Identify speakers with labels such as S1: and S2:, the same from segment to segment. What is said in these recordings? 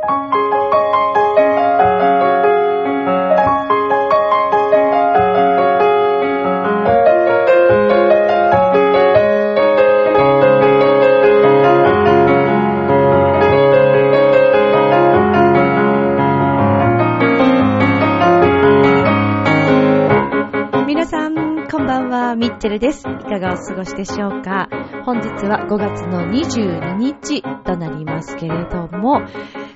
S1: 皆さん、こんばんは、ミッチェルです。いかがお過ごしでしょうか？本日は5月の22日となりますけれども、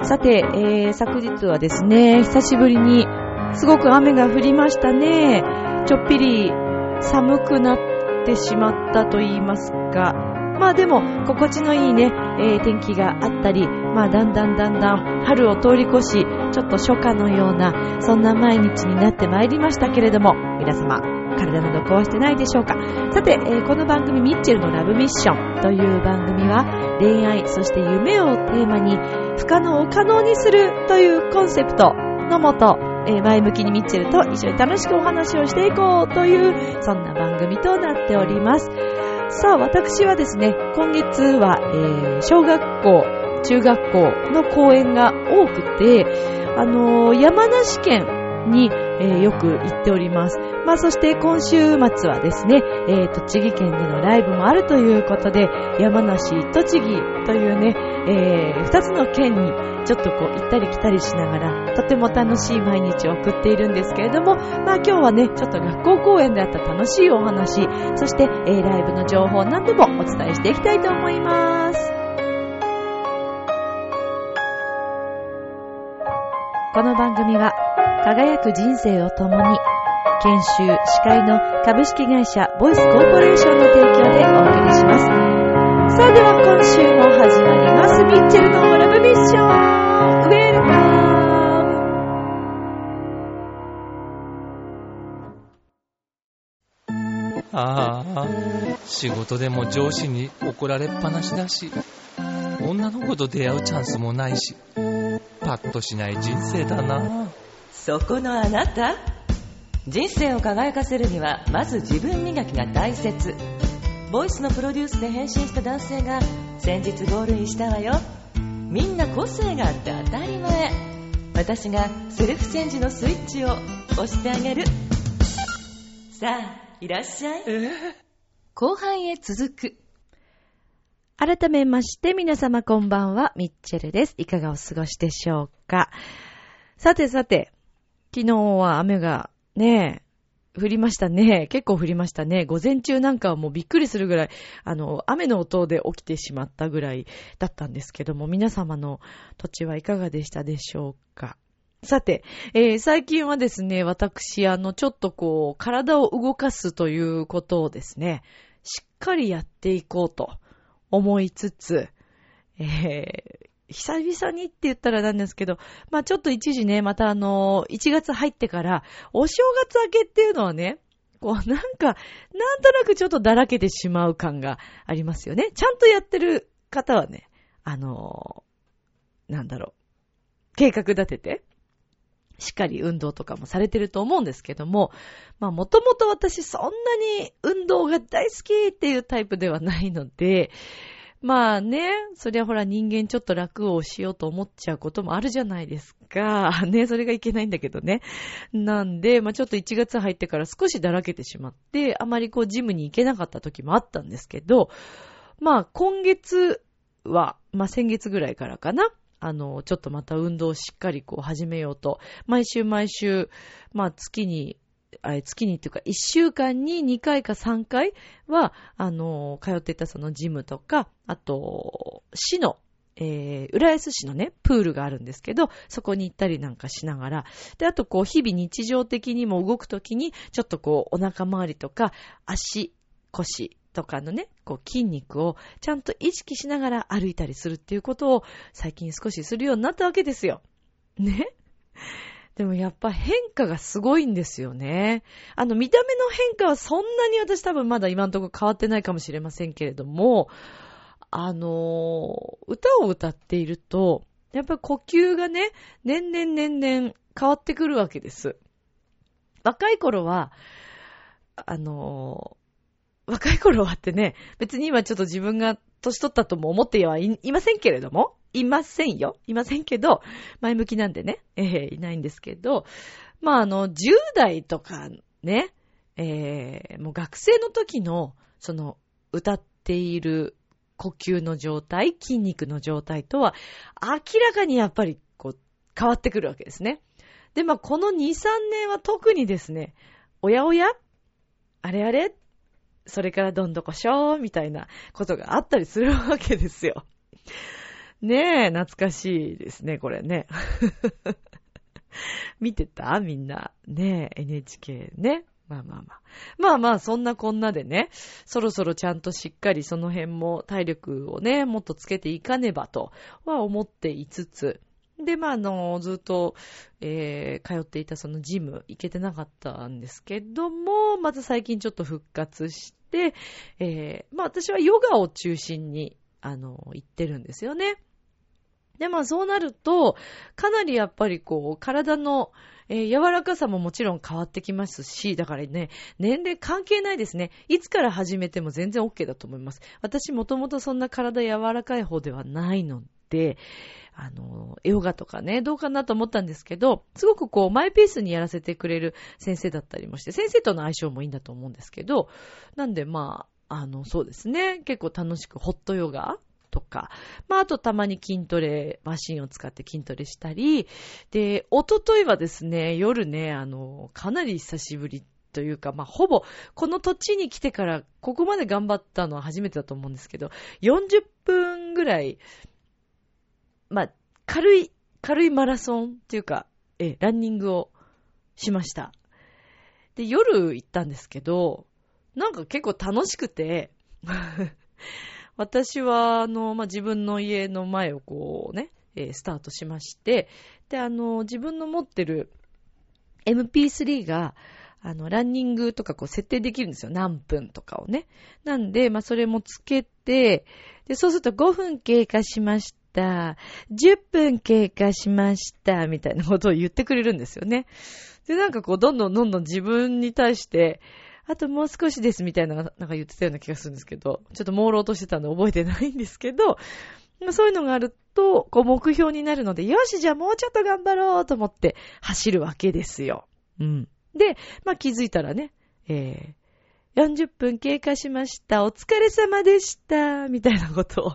S1: さて、えー、昨日はですね、久しぶりにすごく雨が降りましたね。ちょっぴり寒くなってしまったと言いますか、まあでも、心地のいいね、えー天気があったり、まあだんだんだんだん春を通り越し、ちょっと初夏のような、そんな毎日になってまいりましたけれども、皆様、体など壊してないでしょうかさて、えーこの番組ミッチェルのラブミッションという番組は、恋愛、そして夢をテーマに、不可能を可能にするというコンセプトのもと、えー前向きにミッチェルと一緒に楽しくお話をしていこうという、そんな番組となっております。さあ、私はですね、今月は、えー小学校、中学校の公演が多くて、あのー山梨県に、えーよく行っております。まあ、そして今週末はですね、えー栃木県でのライブもあるということで、山梨、栃木というね、えー二つの県にちょっとこう行ったり来たりしながら、とても楽しい毎日を送っているんですけれども、まあ今日はね、ちょっと学校公演であった楽しいお話、そして、えーライブの情報などもお伝えしていきたいと思います。この番組は、輝く人生を共に、研修、司会の株式会社ボイスコーポレーションの提供でお送りします。さあでは今週も始まります。ミッチェルのラブミッションウェルカ
S2: ああ、仕事でも上司に怒られっぱなしだし、女の子と出会うチャンスもないし、パッとしない人生だな。
S3: そこのあなた。人生を輝かせるにはまず自分磨きが大切。ボイスのプロデュースで変身した男性が先日ゴールインしたわよ。みんな個性があって当たり前。私がセルフチェンジのスイッチを押してあげる。さあいらっしゃい。後半へ続く。
S1: ー改めまして皆様こんばんは、ミッチェルです。いかがお過ごしでしょうか。さてさて、昨日は雨がね、降りましたね。結構降りましたね。午前中なんかはもうびっくりするぐらい、あの、雨の音で起きてしまったぐらいだったんですけども、皆様の土地はいかがでしたでしょうか？さて、えー最近はですね、私、あの、ちょっとこう、体を動かすということをですね、しっかりやっていこうと思いつつ、えー久々にって言ったらなんですけど、まあちょっと一時ね、またあの、1月入ってから、お正月明けっていうのはね、こうなんか、なんとなくちょっとだらけてしまう感がありますよね。ちゃんとやってる方はね、あの、なんだろう、計画立てて、しっかり運動とかもされてると思うんですけども、まあもともと私そんなに運動が大好きっていうタイプではないので、まあね、そりゃほら人間ちょっと楽をしようと思っちゃうこともあるじゃないですか。ね、それがいけないんだけどね。なんで、まあちょっと1月入ってから少しだらけてしまって、あまりこうジムに行けなかった時もあったんですけど、まあ今月は、まあ先月ぐらいからかな。あの、ちょっとまた運動をしっかりこう始めようと。毎週毎週、まあ月に、あ月にっていうか、1週間に2回か3回は、あの、通ってたそのジムとか、あと、市の、えー、浦安市のね、プールがあるんですけど、そこに行ったりなんかしながら、で、あとこう、日々日常的にも動くときに、ちょっとこう、お腹周りとか、足、腰とかのね、こう、筋肉をちゃんと意識しながら歩いたりするっていうことを、最近少しするようになったわけですよ。ね？でもやっぱ変化がすごいんですよね。あの見た目の変化はそんなに私多分まだ今のところ変わってないかもしれませんけれども、あの、歌を歌っていると、やっぱ呼吸がね、年々年々変わってくるわけです。若い頃は、あの、若い頃はってね、別に今ちょっと自分が年取ったとも思ってはいませんけれども、いませんよ。いませんけど、前向きなんでね、えー、いないんですけど、まあ、あの、10代とかね、えー、もう学生の時の、その、歌っている呼吸の状態、筋肉の状態とは、明らかにやっぱり、こう、変わってくるわけですね。で、まあ、この2、3年は特にですね、おやおや？あれあれ？それからどんどこしょーみたいなことがあったりするわけですよ。ねえ、懐かしいですね、これね。見てた？みんな。ねえ、NHK ね。まあまあまあ。まあまあ、そんなこんなでね、そろそろちゃんとしっかりその辺も体力をね、もっとつけていかねばとは思っていつつ、で、まあ、あの、ずっと、えー、通っていたそのジム行けてなかったんですけども、また最近ちょっと復活して、えー、まあ私はヨガを中心に、あの、行ってるんですよね。で、まあそうなると、かなりやっぱりこう、体の、えー、柔らかさももちろん変わってきますし、だからね、年齢関係ないですね。いつから始めても全然 OK だと思います。私もともとそんな体柔らかい方ではないので、あの、ヨガとかね、どうかなと思ったんですけど、すごくこう、マイペースにやらせてくれる先生だったりもして、先生との相性もいいんだと思うんですけど、なんでまあ、あの、そうですね、結構楽しくホットヨガとか、まあ、あとたまに筋トレ、マシンを使って筋トレしたり、で、おとといはですね、夜ね、あの、かなり久しぶりというか、まあ、ほぼ、この土地に来てから、ここまで頑張ったのは初めてだと思うんですけど、40分ぐらい、まあ、軽い、軽いマラソンっていうか、え、ランニングをしました。で、夜行ったんですけど、なんか結構楽しくて 私は、あの、まあ、自分の家の前をこうね、えー、スタートしまして、で、あの、自分の持ってる MP3 が、あの、ランニングとかこう設定できるんですよ。何分とかをね。なんで、まあ、それもつけて、で、そうすると5分経過しました。10分経過しました。みたいなことを言ってくれるんですよね。で、なんかこう、どんどんどんどん自分に対して、あともう少しですみたいな、なんか言ってたような気がするんですけど、ちょっと朦朧としてたんで覚えてないんですけど、そういうのがあると、こう目標になるので、よし、じゃあもうちょっと頑張ろうと思って走るわけですよ。うん。で、まあ気づいたらね、えー、40分経過しました。お疲れ様でした。みたいなことを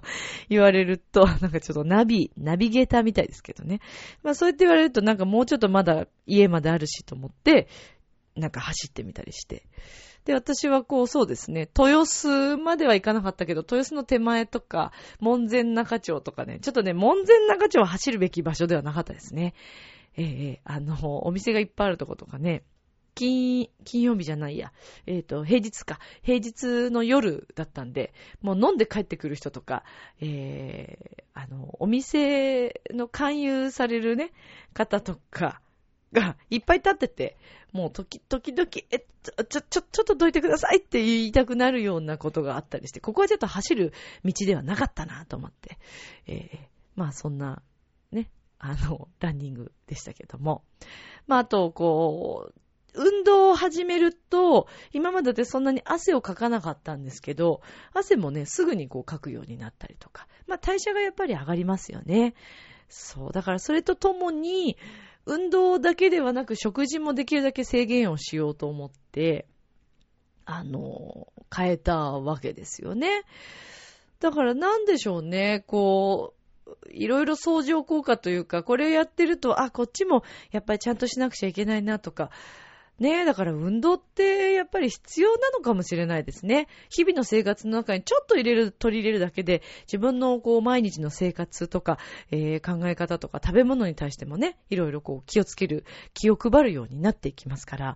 S1: 言われると、なんかちょっとナビ、ナビゲーターみたいですけどね。まあそうやって言われるとなんかもうちょっとまだ家まであるしと思って、なんか走ってみたりして。で、私はこう、そうですね、豊洲までは行かなかったけど、豊洲の手前とか、門前中町とかね、ちょっとね、門前中町は走るべき場所ではなかったですね。ええー、あの、お店がいっぱいあるとことかね、金、金曜日じゃないや。えっ、ー、と、平日か。平日の夜だったんで、もう飲んで帰ってくる人とか、えー、あの、お店の勧誘されるね、方とか、がいっぱい立ってて、もう時、時々、え、ちょ、ちょ、ちょ、ちょっとどいてくださいって言いたくなるようなことがあったりして、ここはちょっと走る道ではなかったなと思って、えー、まあそんな、ね、あの、ランニングでしたけども。まああと、こう、運動を始めると、今まででそんなに汗をかかなかったんですけど、汗もね、すぐにこうかくようになったりとか、まあ代謝がやっぱり上がりますよね。そう。だからそれとともに、運動だけではなく食事もできるだけ制限をしようと思って、あの、変えたわけですよね。だからなんでしょうね、こう、いろいろ相乗効果というか、これをやってると、あ、こっちもやっぱりちゃんとしなくちゃいけないなとか、ねえ、だから運動ってやっぱり必要なのかもしれないですね。日々の生活の中にちょっと入れる、取り入れるだけで、自分のこう毎日の生活とか、えー、考え方とか食べ物に対してもね、いろいろこう気をつける、気を配るようになっていきますから、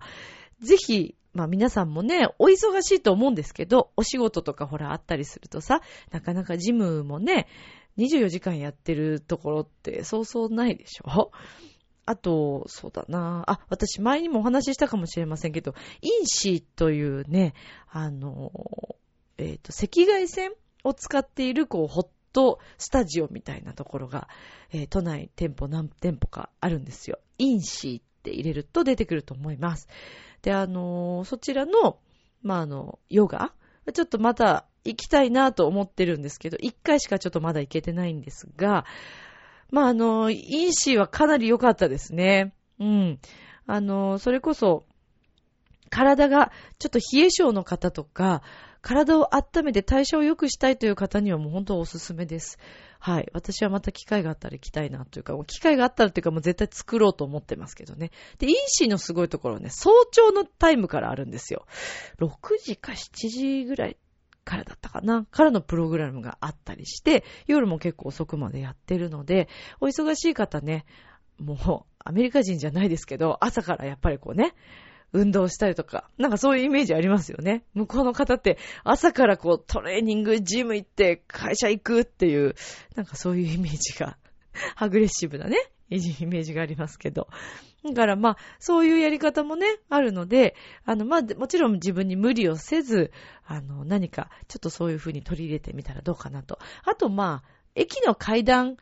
S1: ぜひ、まあ皆さんもね、お忙しいと思うんですけど、お仕事とかほらあったりするとさ、なかなかジムもね、24時間やってるところってそうそうないでしょあと、そうだなあ、私前にもお話ししたかもしれませんけど、インシーというね、あの、えっ、ー、と、赤外線を使っている、こう、ホットスタジオみたいなところが、えー、都内店舗何店舗かあるんですよ。インシーって入れると出てくると思います。で、あのそちらの、まあ、あの、ヨガちょっとまた、行きたいなと思ってるんですけど、一回しかちょっとまだ行けてないんですが、まあ、あの、インシーはかなり良かったですね。うん。あの、それこそ、体がちょっと冷え性の方とか、体を温めて代謝を良くしたいという方にはもう本当おすすめです。はい。私はまた機会があったら行きたいなというか、機会があったらというかもう絶対作ろうと思ってますけどね。で、インシーのすごいところはね、早朝のタイムからあるんですよ。6時か7時ぐらいからだったかなからのプログラムがあったりして、夜も結構遅くまでやってるので、お忙しい方ね、もうアメリカ人じゃないですけど、朝からやっぱりこうね、運動したりとか、なんかそういうイメージありますよね。向こうの方って朝からこうトレーニング、ジム行って会社行くっていう、なんかそういうイメージが、アグレッシブなね、イメージがありますけど。だからまあ、そういうやり方もね、あるので、あのまあ、もちろん自分に無理をせず、あの、何かちょっとそういう風に取り入れてみたらどうかなと。あとまあ、駅の階段、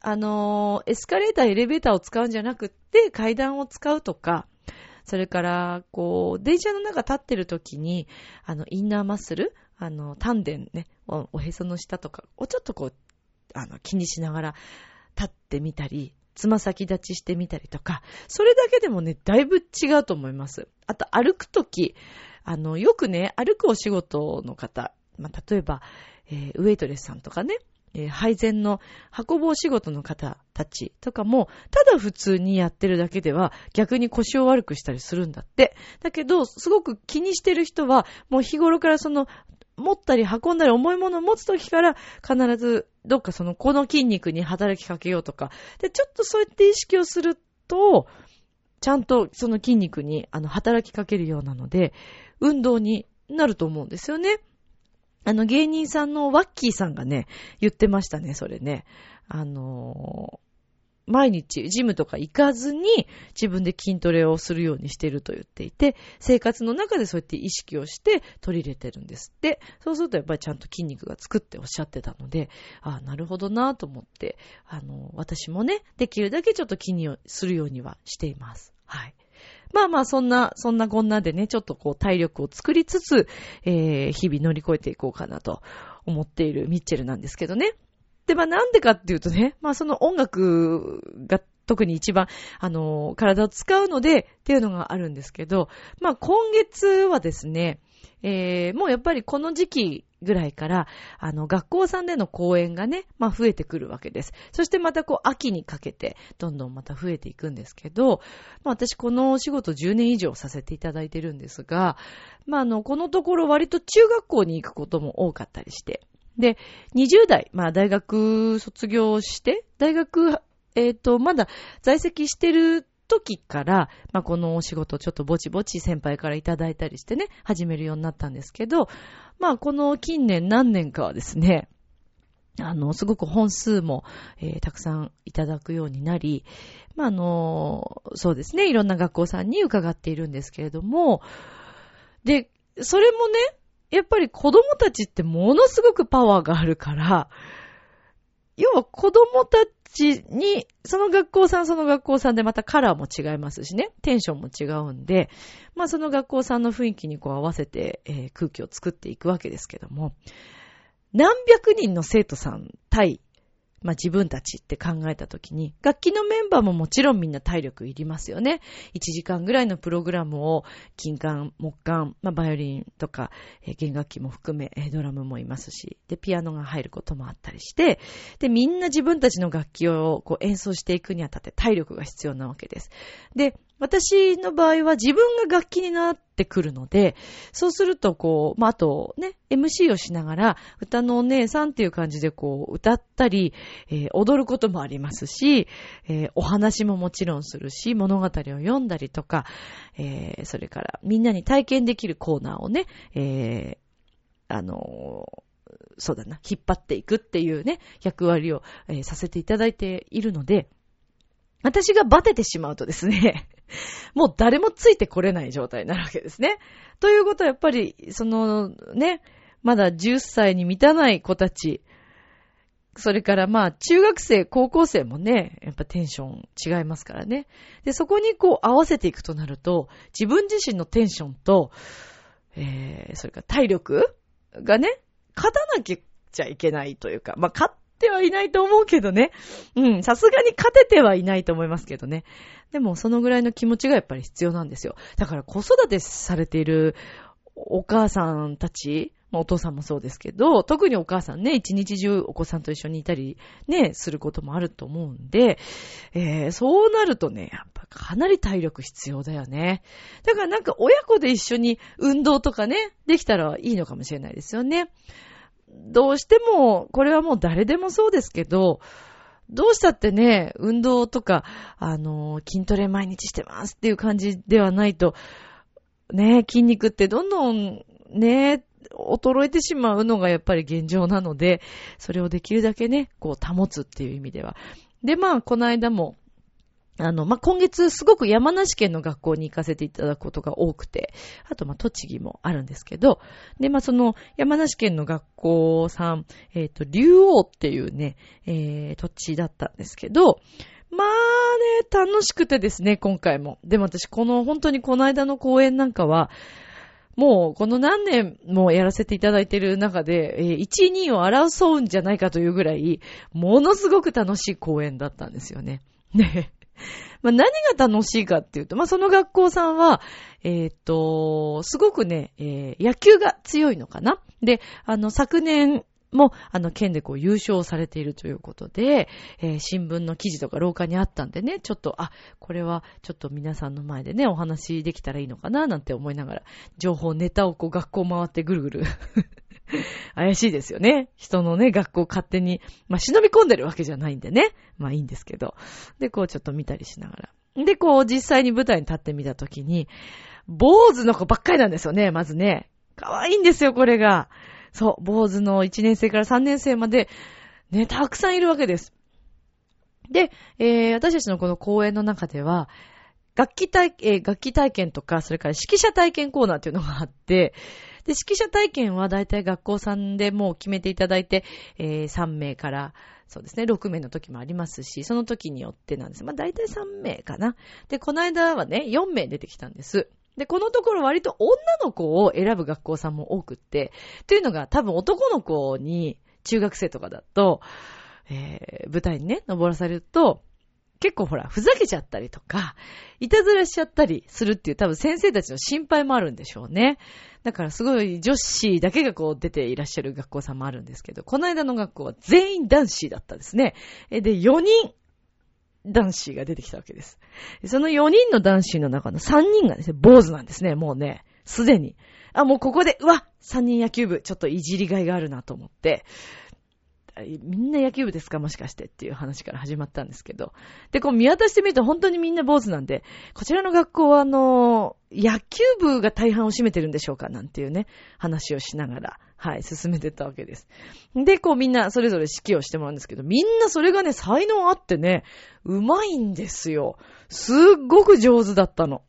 S1: あのエスカレーター、エレベーターを使うんじゃなくって、階段を使うとか、それから、こう、電車の中立ってる時に、あの、インナーマッスル、あの、丹田ね、おおへその下とかをちょっとこう、あの、気にしながら立ってみたり、つま先立ちしてみたりとか、それだけでもね、だいぶ違うと思います。あと、歩くとき、あの、よくね、歩くお仕事の方、まあ、例えば、えー、ウェイトレスさんとかね、えー、配膳の運ぼう仕事の方たちとかも、ただ普通にやってるだけでは逆に腰を悪くしたりするんだって。だけど、すごく気にしてる人は、もう日頃からその、持ったり運んだり重いものを持つときから必ずどっかそのこの筋肉に働きかけようとか。で、ちょっとそういった意識をすると、ちゃんとその筋肉にあの働きかけるようなので、運動になると思うんですよね。あの芸人さんのワッキーさんがね、言ってましたね、それね。あの、毎日ジムとか行かずに自分で筋トレをするようにしてると言っていて、生活の中でそうやって意識をして取り入れてるんですって。そうするとやっぱりちゃんと筋肉がつくっておっしゃってたので、ああ、なるほどなぁと思って、あの、私もね、できるだけちょっと気にするようにはしています。はい。まあまあ、そんな、そんなこんなでね、ちょっとこう体力を作りつつ、えー、日々乗り越えていこうかなと思っているミッチェルなんですけどね。で、まあなんでかっていうとね、まあその音楽が特に一番、あの、体を使うのでっていうのがあるんですけど、まあ今月はですね、えー、もうやっぱりこの時期ぐらいから、あの、学校さんでの講演がね、まあ増えてくるわけです。そしてまたこう、秋にかけて、どんどんまた増えていくんですけど、まあ私このお仕事10年以上させていただいてるんですが、まああの、このところ割と中学校に行くことも多かったりして、で、20代、まあ大学卒業して、大学、えっ、ー、と、まだ在籍してる時から、まあ、このお仕事ちょっとぼちぼち先輩からいただいたりしてね、始めるようになったんですけど、まあ、この近年何年かはですね、あの、すごく本数も、えー、たくさんいただくようになり、まあ、あの、そうですね、いろんな学校さんに伺っているんですけれども、で、それもね、やっぱり子供たちってものすごくパワーがあるから、要は子供たちに、その学校さんその学校さんでまたカラーも違いますしね、テンションも違うんで、まあその学校さんの雰囲気にこう合わせて、えー、空気を作っていくわけですけども、何百人の生徒さん対まあ、自分たちって考えた時に、楽器のメンバーももちろんみんな体力いりますよね。1時間ぐらいのプログラムを、金管、木管、まあ、バイオリンとか、えー、弦楽器も含め、ドラムもいますし、で、ピアノが入ることもあったりして、で、みんな自分たちの楽器をこう演奏していくにあたって体力が必要なわけです。で、私の場合は自分が楽器になってくるので、そうするとこう、まあ、あとね、MC をしながら、歌のお姉さんっていう感じでこう、歌ったり、えー、踊ることもありますし、えー、お話ももちろんするし、物語を読んだりとか、えー、それからみんなに体験できるコーナーをね、えあのそうだな、引っ張っていくっていうね、役割を、えさせていただいているので、私がバテてしまうとですね、もう誰もついてこれない状態になるわけですね。ということはやっぱり、そのね、まだ10歳に満たない子たち、それからまあ中学生、高校生もね、やっぱテンション違いますからね。で、そこにこう合わせていくとなると、自分自身のテンションと、えー、それから体力がね、勝たなきゃいけないというか、まあ、勝ってはいないと思うけどね。うん、さすがに勝ててはいないと思いますけどね。でも、そのぐらいの気持ちがやっぱり必要なんですよ。だから子育てされているお母さんたち、まあ、お父さんもそうですけど、特にお母さんね、一日中お子さんと一緒にいたり、ね、することもあると思うんで、えー、そうなるとね、やっぱかなり体力必要だよね。だからなんか親子で一緒に運動とかね、できたらいいのかもしれないですよね。どうしても、これはもう誰でもそうですけど、どうしたってね、運動とか、あの、筋トレ毎日してますっていう感じではないと、ね、筋肉ってどんどんね、衰えてしまうのがやっぱり現状なので、それをできるだけね、こう保つっていう意味では。で、まあ、この間も、あの、まあ、今月すごく山梨県の学校に行かせていただくことが多くて、あと、ま、栃木もあるんですけど、で、まあ、その山梨県の学校さん、えっ、ー、と、竜王っていうね、えー、土地だったんですけど、まあね、楽しくてですね、今回も。でも私、この、本当にこの間の公演なんかは、もう、この何年もやらせていただいている中で、えー、1、2を争うんじゃないかというぐらい、ものすごく楽しい公演だったんですよね。ね。まあ、何が楽しいかっていうと、まあ、その学校さんは、えっ、ー、と、すごくね、えー、野球が強いのかな。で、あの、昨年、も、あの、県でこう優勝されているということで、えー、新聞の記事とか廊下にあったんでね、ちょっと、あ、これはちょっと皆さんの前でね、お話できたらいいのかな、なんて思いながら、情報、ネタをこう学校回ってぐるぐる 怪しいですよね。人のね、学校勝手に、まあ、忍び込んでるわけじゃないんでね。まあいいんですけど。で、こうちょっと見たりしながら。で、こう実際に舞台に立ってみたときに、坊主の子ばっかりなんですよね、まずね。可愛いんですよ、これが。そう、坊主の1年生から3年生まで、ね、たくさんいるわけです。で、えー、私たちのこの公演の中では、楽器体、えー、楽器体験とか、それから指揮者体験コーナーっていうのがあって、で、指揮者体験はだいたい学校さんでもう決めていただいて、えー、3名から、そうですね、6名の時もありますし、その時によってなんです。まあ、だいたい3名かな。で、この間はね、4名出てきたんです。で、このところ割と女の子を選ぶ学校さんも多くって、というのが多分男の子に中学生とかだと、えー、舞台にね、登らされると、結構ほら、ふざけちゃったりとか、いたずらしちゃったりするっていう多分先生たちの心配もあるんでしょうね。だからすごい女子だけがこう出ていらっしゃる学校さんもあるんですけど、この間の学校は全員男子だったんですね。で、4人男子が出てきたわけです。その4人の男子の中の3人がですね、坊主なんですね、もうね、すでに。あ、もうここで、うわ !3 人野球部、ちょっといじりがいがあるなと思って、みんな野球部ですか？もしかしてっていう話から始まったんですけど。で、こう見渡してみると本当にみんな坊主なんで、こちらの学校はあの、野球部が大半を占めてるんでしょうかなんていうね、話をしながら、はい、進めてたわけです。で、こうみんなそれぞれ指揮をしてもらうんですけど、みんなそれがね、才能あってね、うまいんですよ。すっごく上手だったの。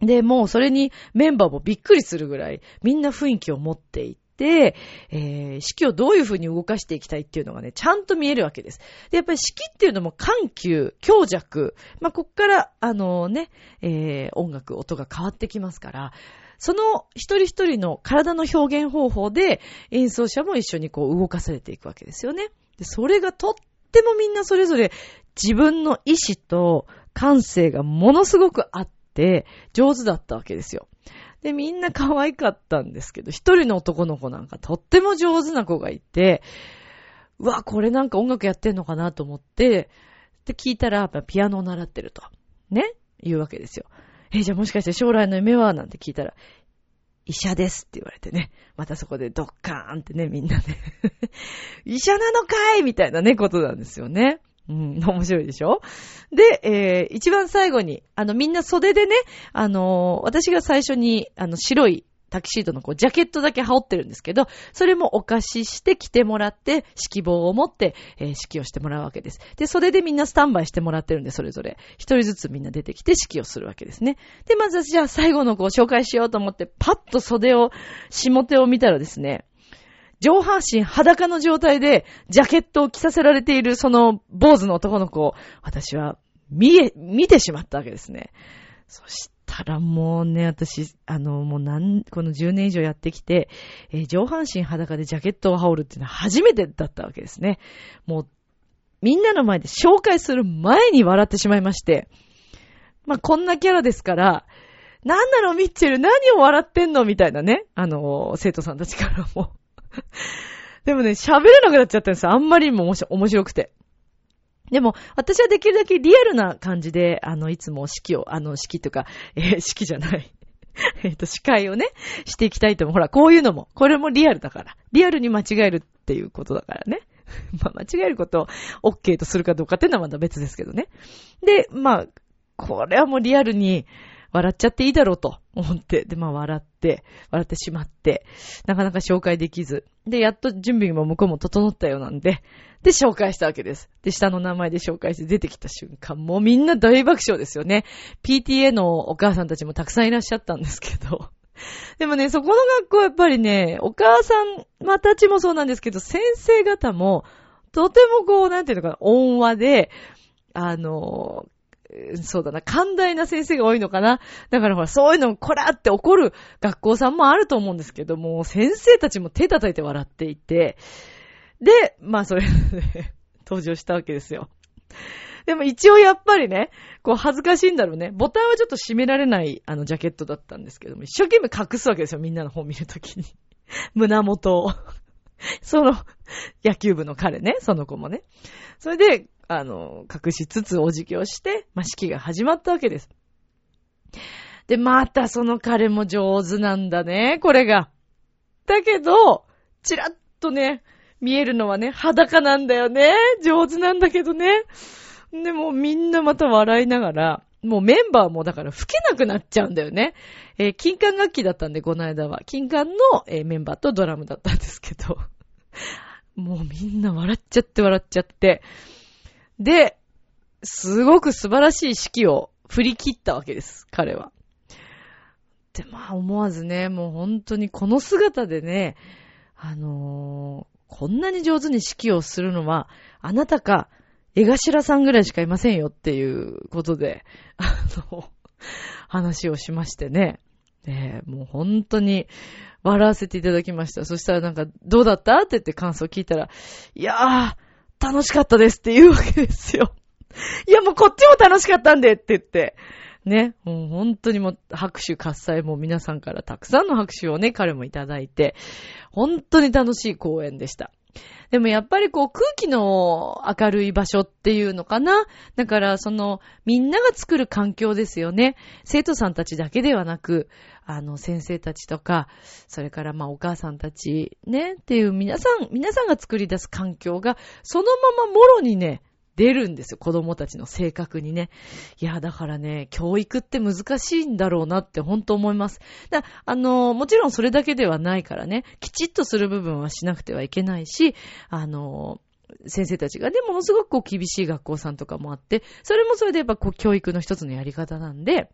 S1: で、もうそれにメンバーもびっくりするぐらい、みんな雰囲気を持っていて、えー、式をどういう風に動かしていきたいっていうのがね、ちゃんと見えるわけです。で、やっぱり式っていうのも緩急、強弱、まあ、こっから、あのね、えー、音楽、音が変わってきますから、その一人一人の体の表現方法で演奏者も一緒にこう動かされていくわけですよね。で、それがとってもみんなそれぞれ自分の意志と感性がものすごくあって上手だったわけですよ。で、みんな可愛かったんですけど、一人の男の子なんかとっても上手な子がいて、うわ、これなんか音楽やってんのかなと思って、で、聞いたら、ピアノを習ってると。ね？言うわけですよ。え、じゃあもしかして将来の夢は？なんて聞いたら、医者ですって言われてね。またそこでドッカーンってね、みんなね 医者なのかい？みたいなね、ことなんですよね。うん、面白いでしょ？で、えー、一番最後に、あの、みんな袖でね、あのー、私が最初に、あの、白いタキシードのこう、ジャケットだけ羽織ってるんですけど、それもお貸しして着てもらって、指揮棒を持って、えー、指揮をしてもらうわけです。で、袖でみんなスタンバイしてもらってるんで、それぞれ。一人ずつみんな出てきて指揮をするわけですね。で、まずじゃあ最後のこう、紹介しようと思って、パッと袖を、下手を見たらですね、上半身裸の状態で、ジャケットを着させられているその坊主の男の子を、私は見え、見てしまったわけですね。そしたらもうね、私、あの、もう何、この10年以上やってきて、えー上半身裸でジャケットを羽織るっていうのは初めてだったわけですね。もう、みんなの前で紹介する前に笑ってしまいまして、まあ、こんなキャラですから、なんなのミッチェル何を笑ってんの？みたいなね、あの、生徒さんたちからも。でもね、喋れなくなっちゃったんですよ。あんまりにも面白くて。でも、私はできるだけリアルな感じで、あの、いつも式を、あの、式とか、えー式じゃない。えっと、司会をね、していきたいと思う。ほら、こういうのも、これもリアルだから。リアルに間違えるっていうことだからね。まあ、間違えることを OK とするかどうかっていうのはまた別ですけどね。で、まあ、これはもうリアルに笑っちゃっていいだろうと思って、で、まあ笑って、笑ってしまって、なかなか紹介できず、で、やっと準備も向こうも整ったようなんで、で、紹介したわけです。で、下の名前で紹介して出てきた瞬間、もうみんな大爆笑ですよね。PTA のお母さんたちもたくさんいらっしゃったんですけど。でもね、そこの学校やっぱりね、お母さん、またちもそうなんですけど、先生方も、とてもこう、なんていうのかな、温和で、あの、そうだな、寛大な先生が多いのかな。だからほら、そういうのをこらって怒る学校さんもあると思うんですけども、先生たちも手叩いて笑っていて、で、まあそれで 登場したわけですよ。でも一応やっぱりね、こう恥ずかしいんだろうね。ボタンはちょっと閉められないあのジャケットだったんですけども、一生懸命隠すわけですよ、みんなの方見るときに。胸元を。その、野球部の彼ね、その子もね。それで、あの、隠しつつお辞儀をして、まあ、式が始まったわけです。で、またその彼も上手なんだね、これが。だけど、ちらっとね、見えるのはね、裸なんだよね。上手なんだけどね。でもみんなまた笑いながら、もうメンバーもだから吹けなくなっちゃうんだよね。えー金管楽器だったんで、この間は。金管の、えーメンバーとドラムだったんですけど。もうみんな笑っちゃって笑っちゃって。で、すごく素晴らしい指揮を振り切ったわけです、彼は。で、まあ思わずね、もう本当にこの姿でね、あのーこんなに上手に指揮をするのは、あなたか、江頭さんぐらいしかいませんよっていうことで、あの、話をしましてね。ねもう本当に笑わせていただきました。そしたらなんか、どうだった？って言って感想を聞いたら、いやー、楽しかったですって言うわけですよ。いやもうこっちも楽しかったんでって言って。ね、もう本当にもう拍手喝采も皆さんからたくさんの拍手をね、彼もいただいて、本当に楽しい公演でした。でもやっぱりこう空気の明るい場所っていうのかな？だからそのみんなが作る環境ですよね。生徒さんたちだけではなく、あの先生たちとか、それからまあお母さんたちねっていう皆さん、皆さんが作り出す環境がそのままもろにね、出るんですよ。子供たちの性格にね。いや、だからね、教育って難しいんだろうなって本当思います。だあの、もちろんそれだけではないからね、きちっとする部分はしなくてはいけないし、あの、先生たちがね、ものすごくこう厳しい学校さんとかもあって、それもそれでやっぱこう教育の一つのやり方なんで、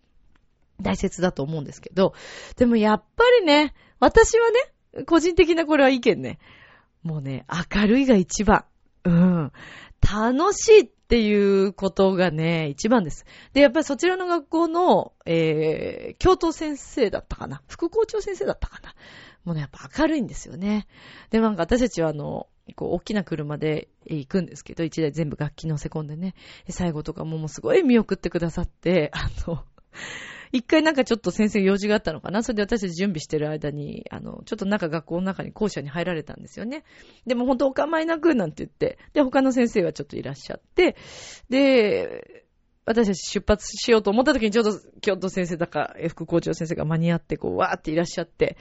S1: 大切だと思うんですけど、でもやっぱりね、私はね、個人的なこれは意見ね、もうね、明るいが一番。うん。楽しいっていうことがね、一番です。で、やっぱりそちらの学校の、えー、教頭先生だったかな？副校長先生だったかな？もうね、やっぱ明るいんですよね。で、なんか私たちはあの、こう、大きな車で行くんですけど、一台全部楽器乗せ込んでね、最後とかももうすごい見送ってくださって、あの、一回なんかちょっと先生用事があったのかな？それで私たち準備してる間に、あの、ちょっとなんか学校の中に校舎に入られたんですよね。でも本当お構いなくなんて言って、で、他の先生はちょっといらっしゃって、で、私たち出発しようと思った時にちょうど京都先生だか、副校長先生が間に合って、こう、わーっていらっしゃって、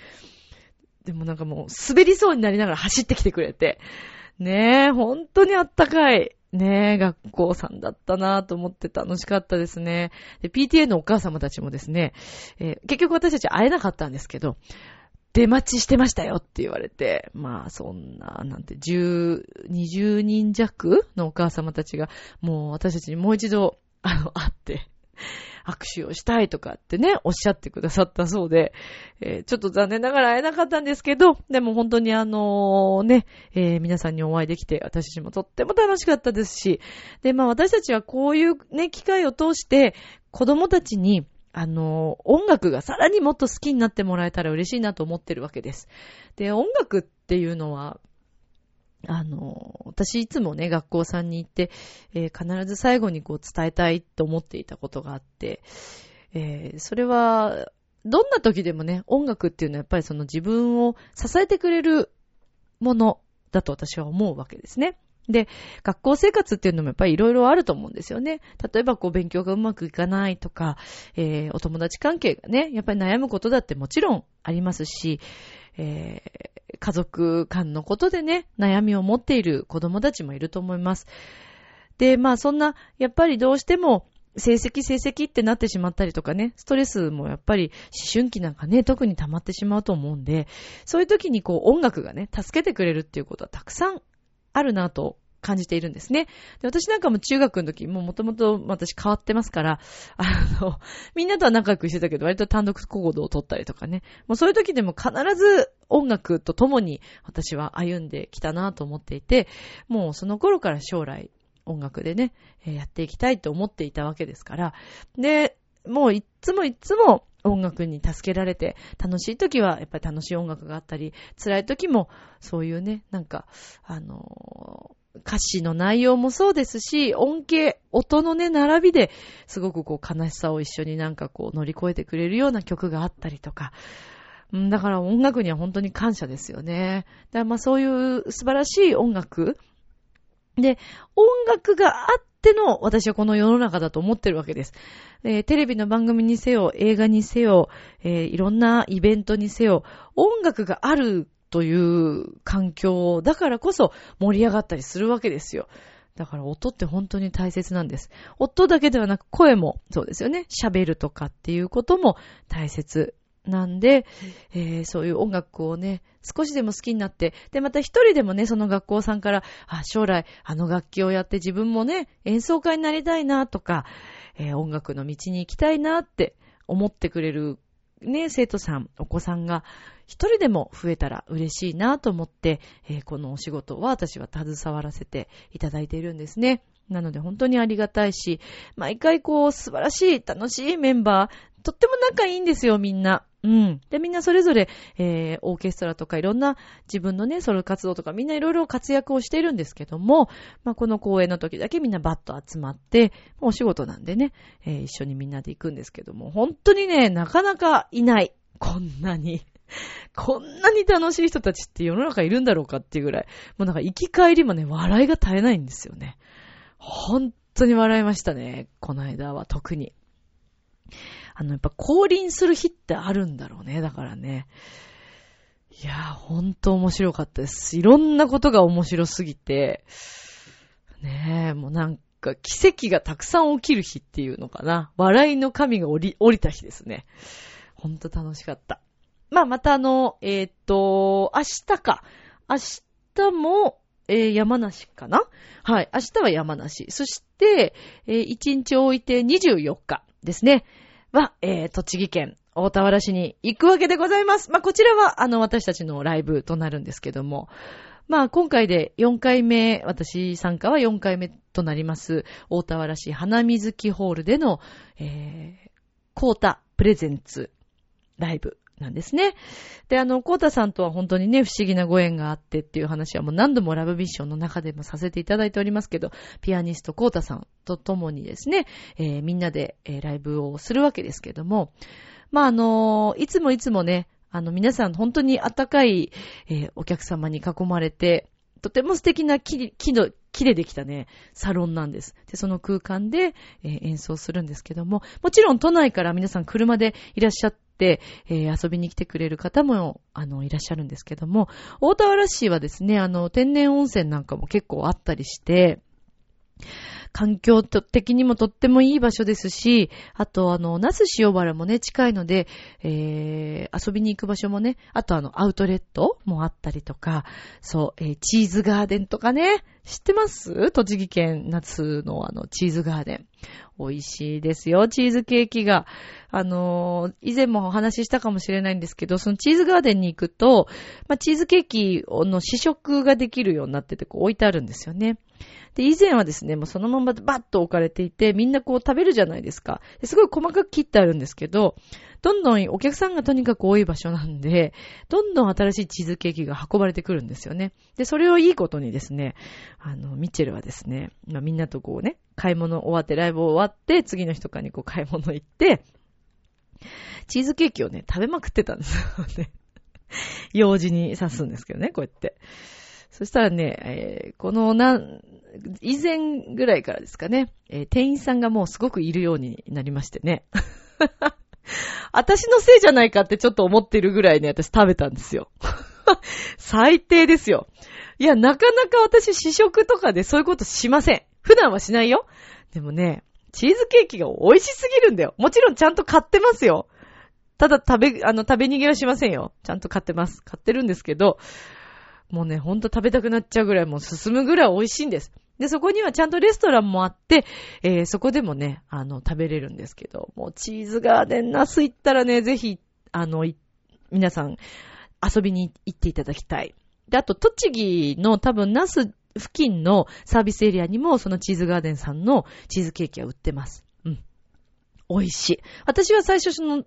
S1: でもなんかもう滑りそうになりながら走ってきてくれて、ねえ、本当にあったかい。ねえ、学校さんだったなぁと思って楽しかったですね。で、PTA のお母様たちもですね、えー結局私たち会えなかったんですけど、出待ちしてましたよって言われて、まあそんな、なんて、十、二、十人弱のお母様たちが、もう私たちにもう一度、あの、会って、握手をしたいとかってね、おっしゃってくださったそうで、えーちょっと残念ながら会えなかったんですけど、でも本当にあのね、えー皆さんにお会いできて、私たちもとっても楽しかったですし、で、まあ私たちはこういうね、機会を通して、子供たちに、あの、音楽がさらにもっと好きになってもらえたら嬉しいなと思ってるわけです。で、音楽っていうのは、あの、私いつもね、学校さんに行って、えー、必ず最後にこう伝えたいと思っていたことがあって、えー、それは、どんな時でもね、音楽っていうのはやっぱりその自分を支えてくれるものだと私は思うわけですね。で、学校生活っていうのもやっぱりいろいろあると思うんですよね。例えばこう勉強がうまくいかないとか、えー、お友達関係がね、やっぱり悩むことだってもちろんありますし、えー、家族間のことでね、悩みを持っている子供たちもいると思います。で、まあそんな、やっぱりどうしても、成績成績ってなってしまったりとかね、ストレスもやっぱり思春期なんかね、特に溜まってしまうと思うんで、そういう時にこう音楽がね、助けてくれるっていうことはたくさんあるなと感じているんですね。で私なんかも中学の時、もう元々私変わってますから、あの、みんなとは仲良くしてたけど、割と単独行動を取ったりとかね。もうそういう時でも必ず音楽と共に私は歩んできたなと思っていて、もうその頃から将来音楽でね、やっていきたいと思っていたわけですから。で、もういっつもいっつも音楽に助けられて、楽しい時はやっぱり楽しい音楽があったり、辛い時もそういうね、なんか、あの歌詞の内容もそうですし、音形、音のね、並びですごくこう悲しさを一緒になんかこう乗り越えてくれるような曲があったりとか、だから音楽には本当に感謝ですよね。だからまあそういう素晴らしい音楽。で、音楽があっての私はこの世の中だと思ってるわけです。えー、テレビの番組にせよ、映画にせよ、えー、いろんなイベントにせよ、音楽があるという環境だからこそ盛り上がったりするわけですよ。だから音って本当に大切なんです。音だけではなく声もそうですよね。喋るとかっていうことも大切なんで、えー、そういう音楽をね、少しでも好きになって、で、また一人でもね、その学校さんから、あ、将来あの楽器をやって自分もね、演奏家になりたいなとか、えー、音楽の道に行きたいなって思ってくれるね、生徒さん、お子さんが一人でも増えたら嬉しいなと思って、えー、このお仕事は私は携わらせていただいているんですね。なので本当にありがたいし、毎回こう素晴らしい、楽しいメンバー、とっても仲いいんですよ、みんな。うん。で、みんなそれぞれ、えー、オーケストラとかいろんな自分のね、ソロ活動とかみんないろいろ活躍をしているんですけども、まあ、この公演の時だけみんなバッと集まって、お仕事なんでね、えー、一緒にみんなで行くんですけども、本当にね、なかなかいない。こんなに。こんなに楽しい人たちって世の中いるんだろうかっていうぐらい、もうなんか行き帰りもね、笑いが絶えないんですよね。本当に笑いましたね。この間は特に。あの、やっぱ降臨する日ってあるんだろうね。だからね。いやー、ほんと面白かったです。いろんなことが面白すぎて、ねえ、もうなんか奇跡がたくさん起きる日っていうのかな。笑いの神が降り、降りた日ですね。ほんと楽しかった。まあ、またあの、えっ、ー、と、明日か。明日も、えー、山梨かなはい。明日は山梨。そして、えー、1日置いて24日ですね。は、えー、栃木県大田原市に行くわけでございます。まあ、こちらは、あの、私たちのライブとなるんですけども、まあ、今回で4回目、私参加は4回目となります、大田原市花水木ホールでの、えー、コータプレゼンツライブなんですね。で、あの、コータさんとは本当にね、不思議なご縁があってっていう話はもう何度もラブビッションの中でもさせていただいておりますけど、ピアニストコータさんと共にですね、えー、みんなで、えー、ライブをするわけですけども、まあ、あのー、いつもいつもね、あの、皆さん本当に温かい、えー、お客様に囲まれて、とても素敵な木木の、木でできたね、サロンなんです。で、その空間で、えー、演奏するんですけども、もちろん都内から皆さん車でいらっしゃって、えー、遊びに来てくれる方も、あの、いらっしゃるんですけども、大田原市はですね、あの、天然温泉なんかも結構あったりして、環境的にもとってもいい場所ですし、あとあの、那須塩原もね、近いので、えー、遊びに行く場所もね、あとあの、アウトレットもあったりとか、そう、えー、チーズガーデンとかね、知ってます？栃木県夏のあの、チーズガーデン。美味しいですよ、チーズケーキが。あのー、以前もお話ししたかもしれないんですけど、そのチーズガーデンに行くと、まあ、チーズケーキの試食ができるようになってて、こう置いてあるんですよね。で、以前はですね、もうそのままバッと置かれていて、みんなこう食べるじゃないですか。すごい細かく切ってあるんですけど、どんどんお客さんがとにかく多い場所なんで、どんどん新しいチーズケーキが運ばれてくるんですよね。で、それをいいことにですね、あの、ミッチェルはですね、まあ、みんなとこうね、買い物終わって、ライブ終わって、次の日とかにこう買い物行って、チーズケーキをね、食べまくってたんですよね。用事に刺すんですけどね、こうやって。そしたらね、えー、このな、以前ぐらいからですかね、えー、店員さんがもうすごくいるようになりましてね。私のせいじゃないかってちょっと思ってるぐらいね、私食べたんですよ。最低ですよ。いや、なかなか私試食とかでそういうことしません。普段はしないよ。でもね、チーズケーキが美味しすぎるんだよ。もちろんちゃんと買ってますよ。ただ食べ、あの、食べ逃げはしませんよ。ちゃんと買ってます。買ってるんですけど、もうね、ほんと食べたくなっちゃうぐらい、もう進むぐらい美味しいんです。で、そこにはちゃんとレストランもあって、えー、そこでもね、あの、食べれるんですけど、もうチーズガーデンナス行ったらね、ぜひ、あの、皆さん、遊びに行っていただきたい。で、あと、栃木の多分ナス付近のサービスエリアにも、そのチーズガーデンさんのチーズケーキは売ってます。うん。美味しい。私は最初その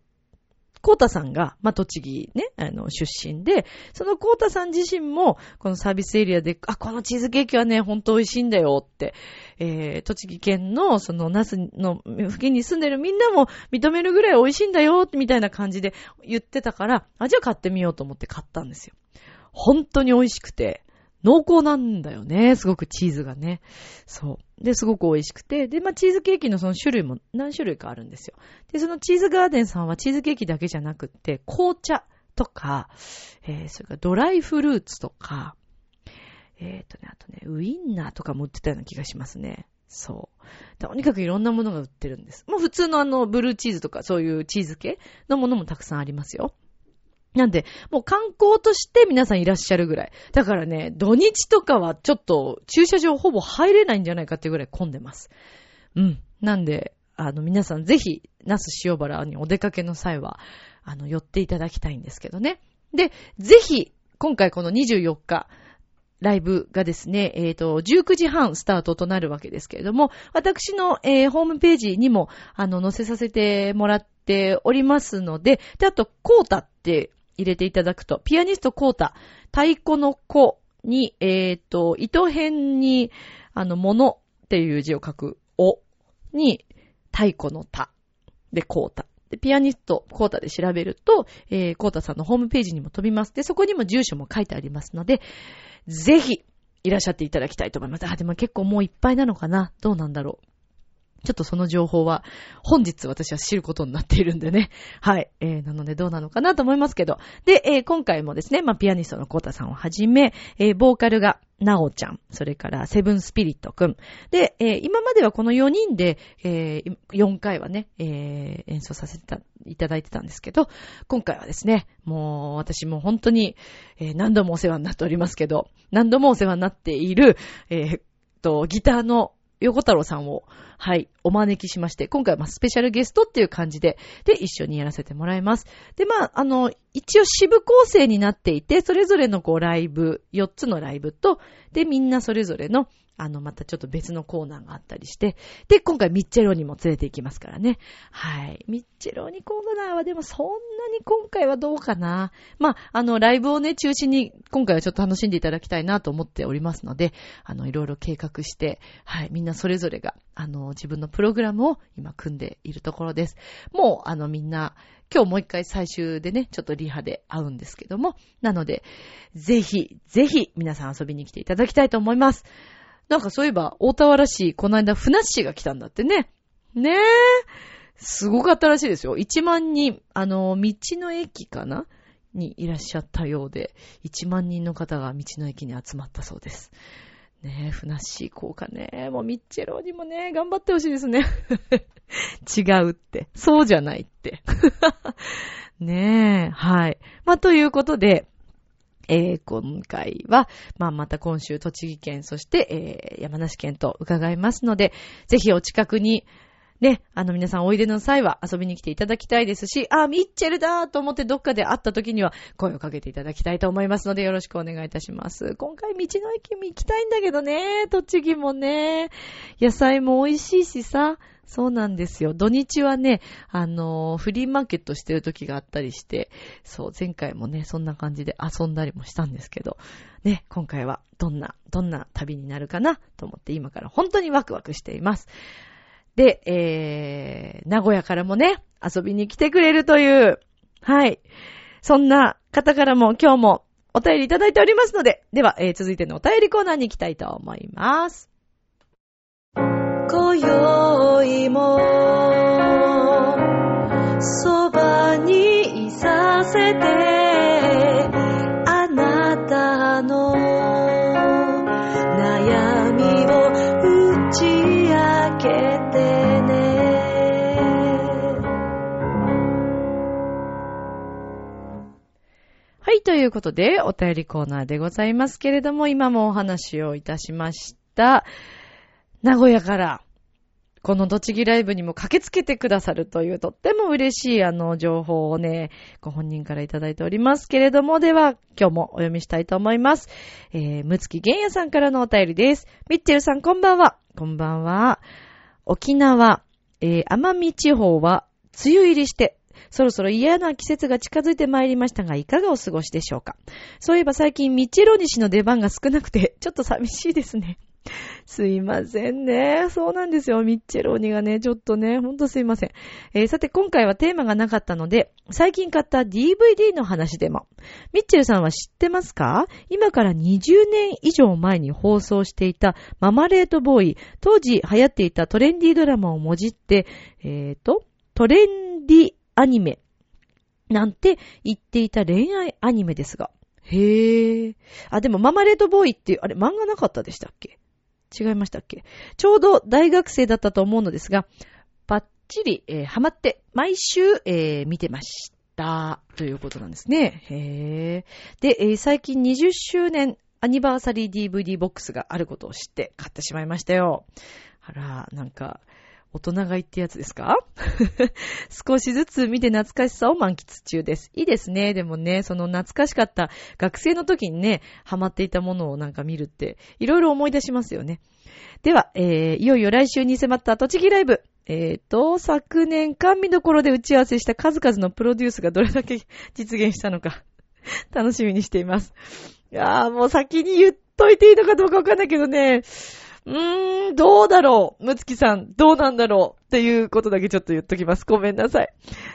S1: コータさんが、まあ、栃木ね、あの、出身で、そのコータさん自身も、このサービスエリアで、あ、このチーズケーキはね、ほんと美味しいんだよって、えー、栃木県の、その、ナスの付近に住んでるみんなも認めるぐらい美味しいんだよ、みたいな感じで言ってたから、あ、じゃあ買ってみようと思って買ったんですよ。本当に美味しくて、濃厚なんだよね。すごくチーズがね。そう。で、すごく美味しくて。で、まあ、チーズケーキのその種類も何種類かあるんですよ。で、そのチーズガーデンさんはチーズケーキだけじゃなくって、紅茶とか、えー、それからドライフルーツとか、えっ、ー、とね、あとね、ウインナーとかも売ってたような気がしますね。そう。とにかくいろんなものが売ってるんです。もう普通のあの、ブルーチーズとかそういうチーズ系のものもたくさんありますよ。なんで、もう観光として皆さんいらっしゃるぐらい。だからね、土日とかはちょっと駐車場ほぼ入れないんじゃないかっていうぐらい混んでます。うん。なんで、あの、皆さんぜひ、那須塩原にお出かけの際は、あの、寄っていただきたいんですけどね。で、ぜひ、今回この24日、ライブがですね、えっ、ー、と、19時半スタートとなるわけですけれども、私の、えー、ホームページにも、あの、載せさせてもらっておりますので、で、あと、コータって入れていただくと、ピアニストコータ、太鼓の子に、えっ、ー、と、糸辺に、あの、ものっていう字を書く、おに、太鼓のたで、コータ。で、ピアニスト、コータで調べると、えー、コータさんのホームページにも飛びます。で、そこにも住所も書いてありますので、ぜひ、いらっしゃっていただきたいと思います。あ、でも結構もういっぱいなのかなどうなんだろう。ちょっとその情報は本日私は知ることになっているんでね。はい。えー、なのでどうなのかなと思いますけど。で、えー、今回もですね、まあ、ピアニストのコータさんをはじめ、えー、ボーカルがなおちゃん、それからセブンスピリットくん。で、えー、今まではこの4人で、えー、4回はね、えー、演奏させていただいてたんですけど、今回はですね、もう私も本当に、えー、何度もお世話になっておりますけど、何度もお世話になっている、えー、と、ギターの横太郎さんを、はい、お招きしまして、今回はスペシャルゲストっていう感じで、で、一緒にやらせてもらいます。で、まあ、あの、一応支部構成になっていて、それぞれのこうライブ、4つのライブと、で、みんなそれぞれの、あの、またちょっと別のコーナーがあったりして、で、今回ミッチェロにも連れて行きますからね。はい。ミッチェロにコーナーはでもそんなに今回はどうかな。まあ、あの、ライブをね、中心に今回はちょっと楽しんでいただきたいなと思っておりますので、あの、いろいろ計画して、はい、みんなそれぞれが、あの、自分のプログラムを今組んでいるところです。もう、あの、みんな、今日もう一回最終でね、ちょっとリハで会うんですけども、なので、ぜひ、ぜひ皆さん遊びに来ていただきたいと思います。なんかそういえば、大田原市、この間、船市が来たんだってね。ねえ。すごかったらしいですよ。1万人、あの、道の駅かな？にいらっしゃったようで、1万人の方が道の駅に集まったそうです。ねえ、ふなっしー効果ね。もうミッチェローにもね、頑張ってほしいですね。違うって。そうじゃないって。ねえ、はい。まあ、ということで、えー、今回は、まあ、また今週栃木県、そして、えー、山梨県と伺いますので、ぜひお近くにね、あの皆さんおいでの際は遊びに来ていただきたいですし、あ、ミッチェルだと思ってどっかで会った時には声をかけていただきたいと思いますのでよろしくお願いいたします。今回道の駅も行きたいんだけどね、栃木もね、野菜も美味しいしさ、そうなんですよ。土日はね、あのフリーマーケットしてる時があったりして、そう、前回もね、そんな感じで遊んだりもしたんですけど、ね、今回はどんな、どんな旅になるかなと思って今から本当にワクワクしています。で、えー、名古屋からもね、遊びに来てくれるという、はい。そんな方からも今日もお便りいただいておりますので、では、えー続いてのお便りコーナーに行きたいと思います。今宵も、そばにいさせて、あなたの悩みを打ちい、ということで、お便りコーナーでございますけれども、今もお話をいたしました。名古屋から、この栃木ライブにも駆けつけてくださるというとっても嬉しいあの情報をね、ご本人からいただいておりますけれども、では今日もお読みしたいと思います。えー、むつきげんやさんからのお便りです。ミッチェルさんこんばんは。こんばんは。沖縄、えー、奄美地方は梅雨入りして、そろそろ嫌な季節が近づいてまいりましたが、いかがお過ごしでしょうか？そういえば最近、ミッチェロニシの出番が少なくて、ちょっと寂しいですね。すいませんね。そうなんですよ。ミッチェロニがね、ちょっとね、ほんとすいません。えーさて今回はテーマがなかったので、最近買った DVD の話でも。ミッチェルさんは知ってますか？今から20年以上前に放送していたママレートボーイ、当時流行っていたトレンディードラマをもじって、えーと、トレンディアニメなんて言っていた恋愛アニメですが。へぇ。あ、でもママレートボーイっていう、あれ漫画なかったでしたっけ？違いましたっけ？ちょうど大学生だったと思うのですが、バッチリ、えーハマって、毎週、えー見てました。ということなんですね。へー。で、えー最近20周年アニバーサリー DVD ボックスがあることを知って買ってしまいましたよ。あら、なんか、大人買いってやつですか？少しずつ見て懐かしさを満喫中です。いいですね。でもね、その懐かしかった学生の時にね、ハマっていたものをなんか見るって、いろいろ思い出しますよね。では、えー、いよいよ来週に迫った栃木ライブ。えーと、昨年間見どころで打ち合わせした数々のプロデュースがどれだけ 実現したのか、楽しみにしています。いやー、もう先に言っといていいのかどうかわかんないけどね、うーん、どうだろうむつきさん、どうなんだろうっていうことだけちょっと言っときます。ごめんなさい。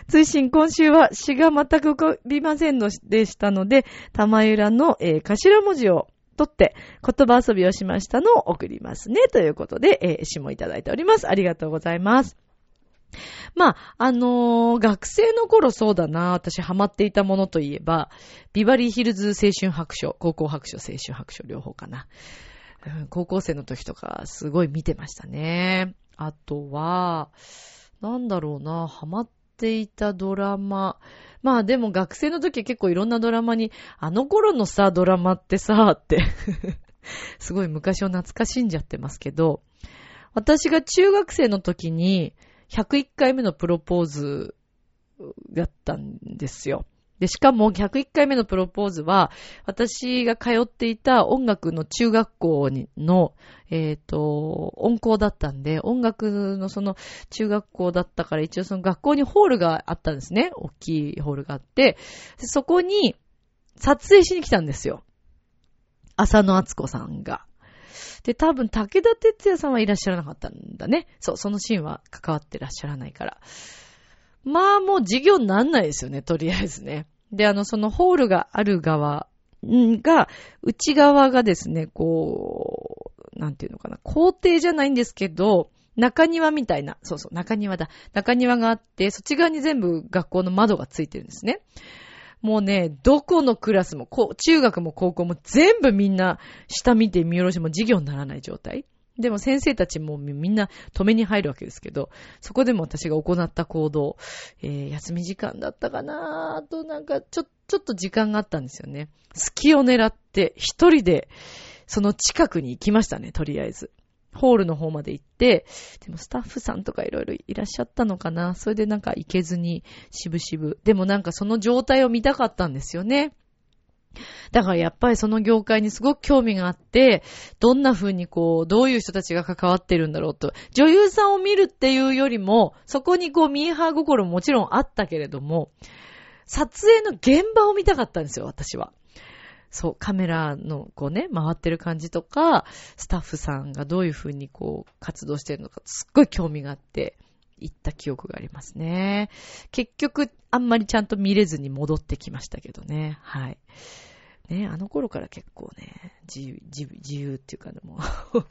S1: 追伸今週は詩が全く浮かびませんのでしたので、玉浦の、えー頭文字を取って言葉遊びをしましたのを送りますね。ということで、えー詩もいただいております。ありがとうございます。まあ、あのー学生の頃そうだな、私ハマっていたものといえば、ビバリーヒルズ青春白書、高校白書、青春白書両方かな。高校生の時とかすごい見てましたね。あとは、なんだろうな、ハマっていたドラマ。まあでも学生の時結構いろんなドラマに、あの頃のさ、ドラマってさ、って、すごい昔を懐かしんじゃってますけど、私が中学生の時に101回目のプロポーズだったんですよ。で、しかも101回目のプロポーズは、私が通っていた音楽の中学校にの、えっ、と、音校だったんで、音楽のその中学校だったから一応その学校にホールがあったんですね。大きいホールがあって、そこに撮影しに来たんですよ。浅野敦子さんが。で、多分武田鉄矢さんはいらっしゃらなかったんだね。そう、そのシーンは関わってらっしゃらないから。まあもう授業になんないですよね、とりあえずね。で、あの、そのホールがある側が、内側がですね、こう、なんていうのかな、校庭じゃないんですけど、中庭みたいな、そうそう、中庭だ。中庭があって、そっち側に全部学校の窓がついてるんですね。もうね、どこのクラスも、こう中学も高校も全部みんな下見て見下ろしても授業にならない状態。でも先生たちもみんな止めに入るわけですけど、そこでも私が行った行動、えー休み時間だったかなあとなんかちょ、ちょっと時間があったんですよね。隙を狙って一人でその近くに行きましたね、とりあえず。ホールの方まで行って、でもスタッフさんとかいろいろいらっしゃったのかな。それでなんか行けずに、しぶしぶ。でもなんかその状態を見たかったんですよね。だからやっぱりその業界にすごく興味があって、どんな風にこう、どういう人たちが関わってるんだろうと。女優さんを見るっていうよりも、そこにこう、ミーハー心ももちろんあったけれども、撮影の現場を見たかったんですよ、私は。そう、カメラのこうね、回ってる感じとか、スタッフさんがどういう風にこう、活動してるのか、すっごい興味があって、行った記憶がありますね。結局、あんまりちゃんと見れずに戻ってきましたけどね。はい。ね、あの頃から結構ね、自由、自由、自由っていうかでも、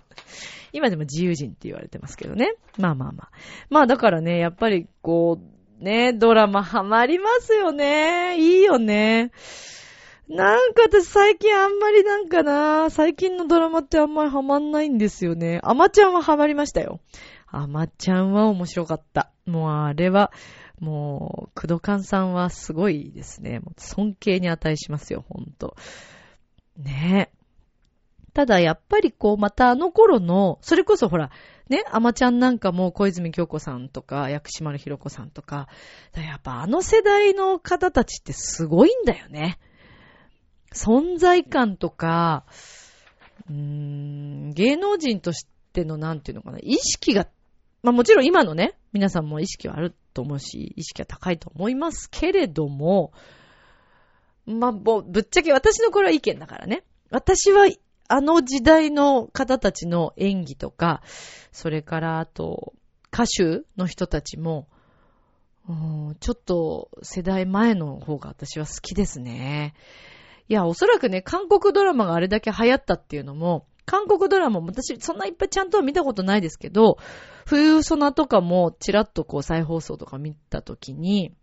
S1: 今でも自由人って言われてますけどね。まあまあまあ。まあだからね、やっぱりこう、ね、ドラマハマりますよね。いいよね。なんか私最近あんまりなんかな、最近のドラマってあんまりハマんないんですよね。アマちゃんはハマりましたよ。アマちゃんは面白かった。もうあれは、もう、クドカンさんはすごいですね。尊敬に値しますよ、ほんと。ねえ。ただやっぱりこう、またあの頃の、それこそほら、ね、アマちゃんなんかも小泉京子さんとか、薬師丸ひろ子さんとか、やっぱあの世代の方たちってすごいんだよね。存在感とか、うーん、芸能人としてのなんていうのかな、意識が、まあもちろん今のね、皆さんも意識はあると思うし、意識は高いと思いますけれども、まあ、ぼ、ぶっちゃけ私のこれは意見だからね。私は、あの時代の方たちの演技とか、それからあと、歌手の人たちも、うんちょっと世代前の方が私は好きですね。いや、おそらくね、韓国ドラマがあれだけ流行ったっていうのも、韓国ドラマも私そんないっぱいちゃんとは見たことないですけど、冬ソナとかもちらっとこう再放送とか見たときに、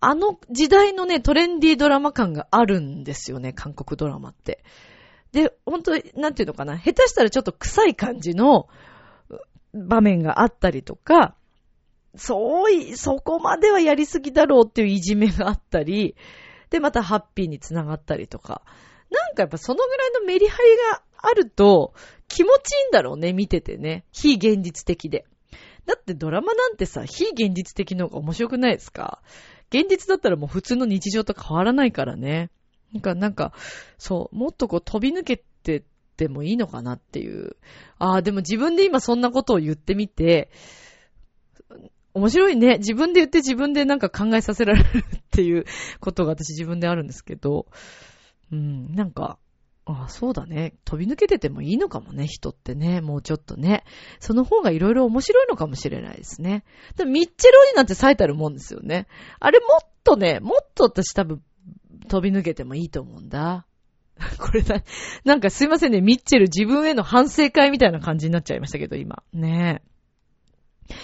S1: あの時代のね、トレンディードラマ感があるんですよね、韓国ドラマって。で、本当に、なんていうのかな、下手したらちょっと臭い感じの場面があったりとか、そうい、そこまではやりすぎだろうっていういじめがあったり、で、またハッピーにつながったりとか。なんかやっぱそのぐらいのメリハリがあると気持ちいいんだろうね、見ててね。非現実的で。だってドラマなんてさ、非現実的の方が面白くないですか？現実だったらもう普通の日常と変わらないからね。なんか、なんか、そう、もっとこう飛び抜けてってもいいのかなっていう。ああ、でも自分で今そんなことを言ってみて、面白いね。自分で言って自分でなんか考えさせられるっていうことが私自分であるんですけど、うん、なんか、ああ、そうだね。飛び抜けててもいいのかもね、人ってね。もうちょっとね。その方がいろいろ面白いのかもしれないですね。でもミッチェルおじなんて最たるもんですよね。あれもっとね、もっと私多分飛び抜けてもいいと思うんだ。これだ、なんかすいませんね、ミッチェル自分への反省会みたいな感じになっちゃいましたけど、今。ねえ。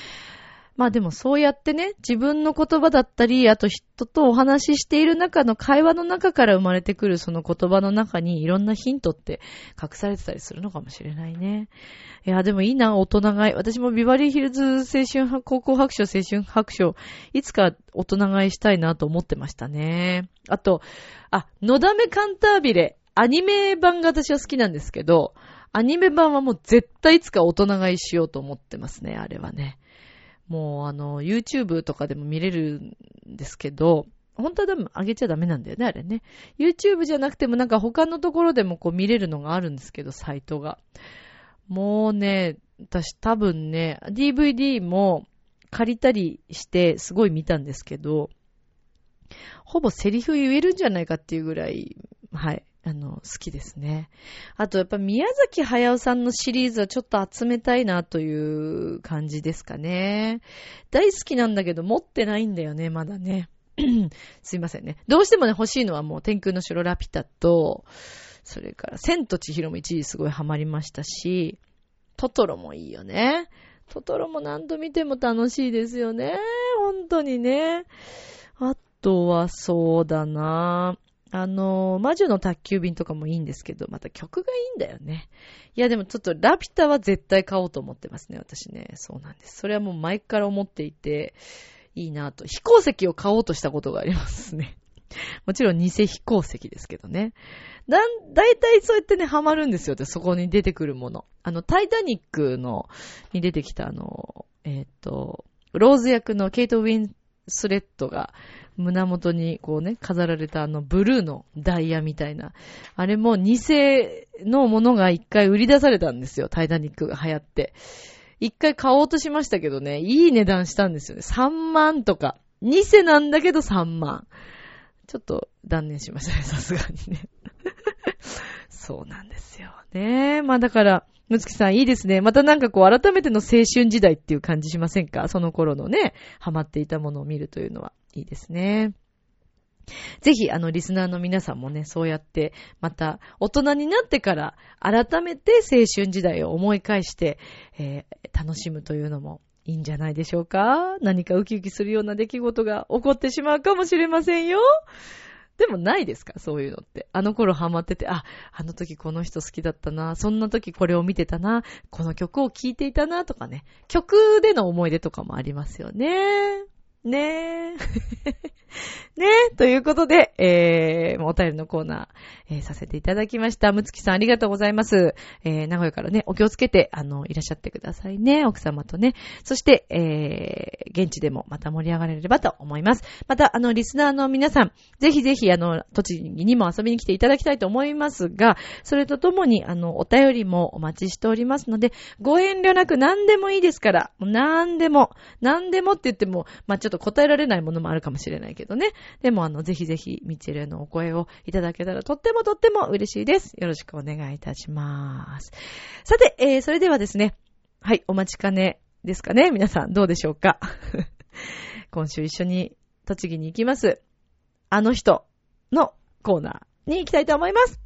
S1: まあでもそうやってね、自分の言葉だったり、あと人とお話ししている中の会話の中から生まれてくるその言葉の中にいろんなヒントって隠されてたりするのかもしれないね。いや、でもいいな、大人買い。私もビバリーヒルズ青春高校白書、青春白書、いつか大人買いしたいなと思ってましたね。あと、あ、のだめカンタービレ、アニメ版が私は好きなんですけど、アニメ版はもう絶対いつか大人買いしようと思ってますね、あれはね。もうあの、YouTube とかでも見れるんですけど、本当はでも上げちゃダメなんだよね、あれね。YouTube じゃなくてもなんか他のところでもこう見れるのがあるんですけど、サイトが。もうね、私多分ね、DVD も借りたりしてすごい見たんですけど、ほぼセリフ言えるんじゃないかっていうぐらい、はい、あの、好きですね。あとやっぱ宮崎駿さんのシリーズはちょっと集めたいなという感じですかね。大好きなんだけど持ってないんだよね、まだね。すいませんね。どうしてもね、欲しいのはもう天空の城ラピュタと、それから千と千尋も一時すごいハマりましたし、トトロもいいよね。トトロも何度見ても楽しいですよね。本当にね。あとはそうだなあの、魔女の宅急便とかもいいんですけど、また曲がいいんだよね。いや、でもちょっとラピュタは絶対買おうと思ってますね、私ね。そうなんです。それはもう前から思っていて、いいなと。飛行石を買おうとしたことがありますね。もちろん偽飛行石ですけどね。だ、だいたいそうやってね、ハマるんですよ。そこに出てくるもの。あの、タイタニックの、に出てきたあの、えっ、と、ローズ役のケイト・ウィンスレットが胸元にこうね、飾られたあのブルーのダイヤみたいな。あれも偽のものが一回売り出されたんですよ。タイタニックが流行って。一回買おうとしましたけどね、いい値段したんですよね。3万とか。偽なんだけど3万。ちょっと断念しましたね、さすがにね。そうなんですよ。ねまあだから、むつきさんいいですね。またなんかこう改めての青春時代っていう感じしませんか？その頃のね、ハマっていたものを見るというのはいいですね。ぜひ、あの、リスナーの皆さんもね、そうやって、また、大人になってから、改めて青春時代を思い返して、えー楽しむというのもいいんじゃないでしょうか何かウキウキするような出来事が起こってしまうかもしれませんよ。でもないですかそういうのって。あの頃ハマってて、あ、あの時この人好きだったな、そんな時これを見てたな、この曲を聴いていたな、とかね。曲での思い出とかもありますよね。ねえ。ねえ。ということで、えー、お便りのコーナー、えーさせていただきました。むつきさんありがとうございます。えー、名古屋からね、お気をつけて、あの、いらっしゃってくださいね。奥様とね。そして、えー、現地でもまた盛り上がれればと思います。また、あの、リスナーの皆さん、ぜひぜひ、あの、栃木にも遊びに来ていただきたいと思いますが、それとともに、あの、お便りもお待ちしておりますので、ご遠慮なく何でもいいですから、何でも、何でもって言っても、まあ、ちょっと答えられないものもあるかもしれないけどね。でも、あの、ぜひぜひ、ミッチェルへのお声をいただけたらとってもとっても嬉しいです。よろしくお願いいたします。さて、えー、それではですね、はい、お待ちかねですかね。皆さん、どうでしょうか？今週一緒に栃木に行きます。あの人のコーナーに行きたいと思います。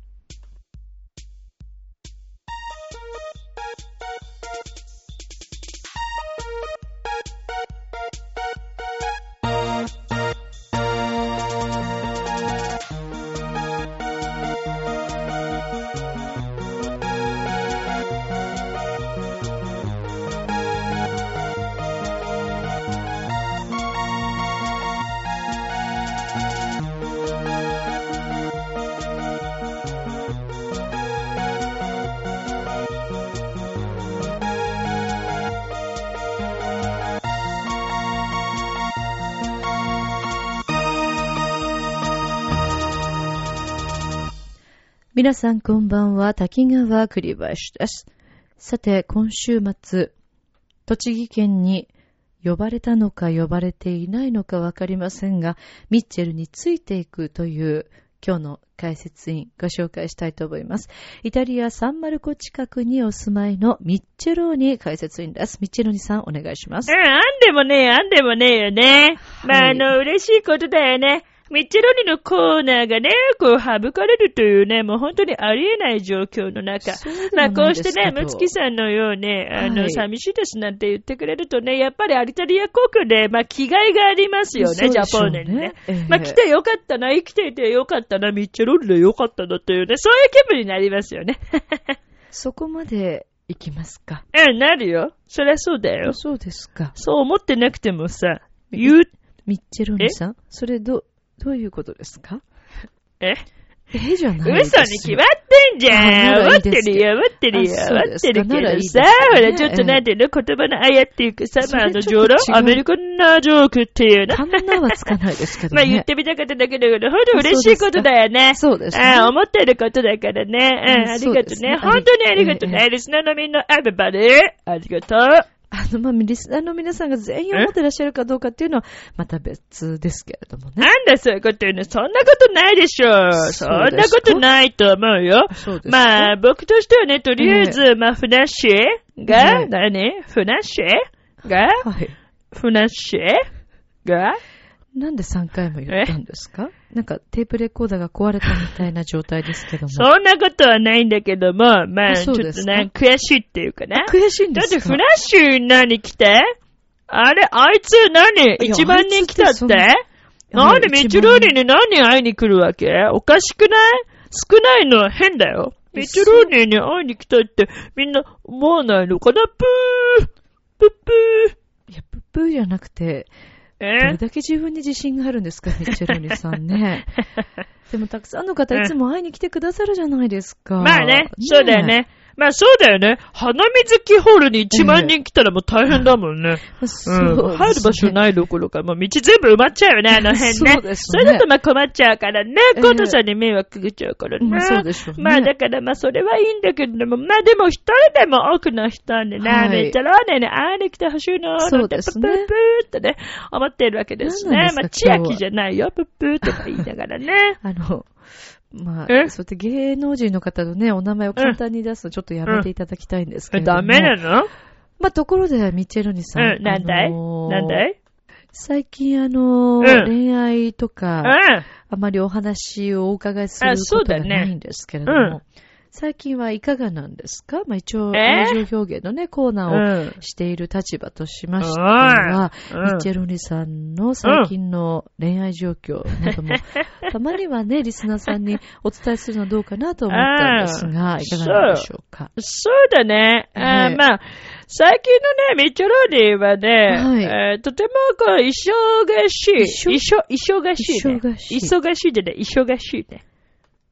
S1: 皆さんこんばんは、滝川栗林です。さて、今週末、栃木県に呼ばれたのか呼ばれていないのかわかりませんが、ミッチェルについていくという今日の解説員ご紹介したいと思います。イタリア・サンマルコ近くにお住まいのミッチェローニ解説員です。ミッチェローニさんお願いします
S4: うん、。あんでもねえ、あんでもねえよね。まあ、
S1: はい
S4: あの、嬉しいことだよね。ミッチェロニのコーナーがね、こう、省かれるというね、もう本当にありえない状況の中。まあ、こ
S1: う
S4: してね、むつきさんのように、あの、
S1: はい
S4: 寂しいですなんて言ってくれるとね、やっぱりアリタリア国で、まあ、気概がありますよね、ジャポーネにね。
S1: ええ
S4: まあ、来てよかったな、生きていてよかったな、ミッチェロニでよかったなっていうね、そういう気分になりますよね。
S1: そこまで行きますか。
S4: うん、なるよ。そりゃそうだよ。
S1: そうですか。
S4: そう思ってなくてもさ、言う、
S1: ミッチェローニさん？それど、どういうことですか？
S4: え？
S1: えじゃないです
S4: 嘘に決まってんじ
S1: あ
S4: ゃん。
S1: ならい
S4: 思
S1: いですけど
S4: ってるよ、思ってるよ、
S1: あそう
S4: 思ってるけどさ、ほら、ちょっとなんていうの、言葉のあやっていうかさ、
S1: そ
S4: まあ、あの、
S1: れちょっと違う
S4: 上ロアメリカンなジョークっていうな。
S1: カンナはつかないですけど
S4: まあ、
S1: ね。
S4: 言ってみたかっただけだけど、ほんと嬉しいことだよね。
S1: そうですね
S4: ああ思ってることだからね。うん、
S1: うん
S4: ありがとうね。本当にありがとう
S1: ええ
S4: ね。リスナーのみんな、エビバディ、ありがとう。
S1: あの、まあ、リスナーの皆さんが全員思ってらっしゃるかどうかっていうのは、また別ですけれどもね。
S4: なんだそういうこと言うのそんなことないでしょ。そ
S1: そうん
S4: なことないと思うよ。
S1: そうですか
S4: まあ、僕としてはね、とりあえず、まあ、フナッシュが、
S1: ええ
S4: 何？フナッシュが、
S1: はい。
S4: フナッシュが、
S1: なんで3回も言ったんですか？なんかテープレコーダーが壊れたみたいな状態ですけども。
S4: そんなことはないんだけども、まあ、
S1: あ
S4: ちょっとね、悔しいっていうかね。
S1: 悔しいんで
S4: だって
S1: すか
S4: フラッシュ何来てあれ、あいつ何？
S1: や
S4: ?1 万人来たって？
S1: な
S4: なんでミッチェローニに何人会いに来るわけ？おかしくない？少ないの。は変だよ。
S1: え
S4: ミッチェローニに会いに来たってみんな思わないのかな？ぷー！ぷっぷー！
S1: いや、プップーじゃなくて、ど
S4: え
S1: れだけ自分に自信があるんですか、ミッチェロニさんね。でもたくさんの方いつも会いに来てくださるじゃないですか。
S4: まあね、そうだよ。ね。まあそうだよね。花水木ホールに1万人来たらもう大変だもんね。
S1: そう
S4: うん。入る場所
S1: い。
S4: ないどころか、もう道全部埋まっちゃうよね、あの辺ね。
S1: そうですね
S4: れだとまあ困っちゃうからね。
S1: ええ
S4: コートさんに迷惑かけちゃうからね。
S1: まあそうでしょうね
S4: まあだからまあそれはいいんだけれども、まあでも一人でも多くの人にね、
S1: はい
S4: めっちゃラーメンに会いに来てほしいの、
S1: そうですね
S4: プップーってね、思っているわけですね。まあ千秋じゃないよ、プップーとか言いながらね。
S1: あの、まあ、
S4: え？
S1: そうやって芸能人の方のね、お名前を簡単に出すのちょっとやめていただきたいんですけども。
S4: ダメなの？
S1: まあ、ところで、ミッチェロニさん。
S4: うん、なんだい？
S1: あのー
S4: なんだい？
S1: 最近あのー
S4: うん。
S1: 恋愛と
S4: う
S1: か、
S4: ん。
S1: あまりお話をお伺いすることがないんですけれども、
S4: うん
S1: 最近はいかがなんですか？まあ一応、
S4: え？
S1: 愛情表現のね、コーナーを
S4: うん。
S1: している立場としましては、
S4: うん
S1: ミッチェロニさんの最近の恋愛状況なども、たまにはね、リスナーさんにお伝えするのはどうかなと思ったんですが、いかがなんでしょうか？
S4: そうだね。あまあ、最近のね、ミッチョロニーはね、
S1: はい
S4: えーとてもこう、忙しい。忙しいね。
S1: 忙しい
S4: 忙しいでね、忙しいね。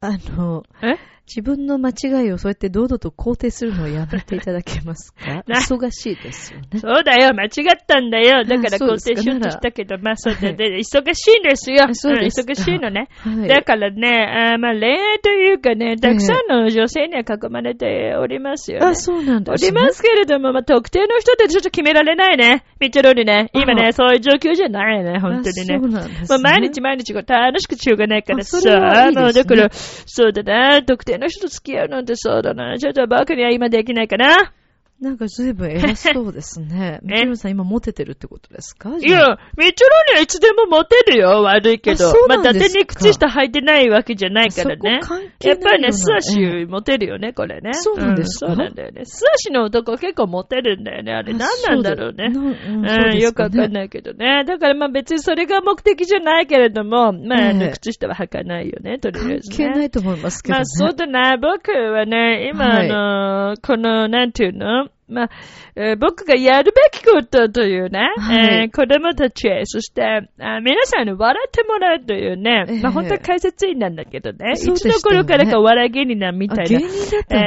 S1: あの、
S4: え？
S1: 自分の間違いをそうやって堂々と肯定するのをやめていただけますか？
S4: な
S1: 忙しいですよね。
S4: そうだよ、間違ったんだよ。だから肯定しようとしたけど、まあそうだね、忙しいんですよ。
S1: そうです
S4: ん忙しいのね。
S1: はい。
S4: だからね、あーまあ恋愛というかね、たくさんの女性には囲まれておりますよ、ね。
S1: あ、そうなん
S4: お
S1: です、ね。
S4: りますけれども、まあ、特定の人ってちょっと決められないね。ミッチェロにね。今ね、
S1: あ
S4: そういう状況じゃないね、本当にね。
S1: あそうなんですね。
S4: まあ、毎日毎日こう楽しくしようがないからさ、
S1: あそれはいいね
S4: もうだから、そうだな、特定の人と付き合うなんてそうだな、ちょっと僕には今できないかな。
S1: なんか随分偉そうですね。みちろさん今モテてるってことですか？
S4: いや、ミッチェロにはいつでもモテるよ、悪いけど。
S1: あそう
S4: まあ、伊
S1: なんですか
S4: 達に靴下履いてないわけじゃないからね。
S1: そこ関係ない
S4: やっぱりね、素足モテるよね、これね。
S1: そうなんですか？
S4: そうなんだよね。素足の男結構モテるんだよね、あれ。何なんだろうね。
S1: うん
S4: うん、よくわかん
S1: い。
S4: ないけどね。だからまあ別にそれが目的じゃないけれども、まあ、あの
S1: ええ
S4: 靴下は履かないよね、とりあえ
S1: 関
S4: ずね。
S1: 係ないと思いますけどね。
S4: まあそうだな、僕はね、今、
S1: はい
S4: あの、この、なんていうの？まあ、えー僕がやるべきことというね、
S1: はい。
S4: えー子供たちへ、そしてあ皆さんに笑ってもらうというね、
S1: ええ。
S4: まあ本当は解説員なんだけどね、いつの頃からかお笑い芸人なんみたいな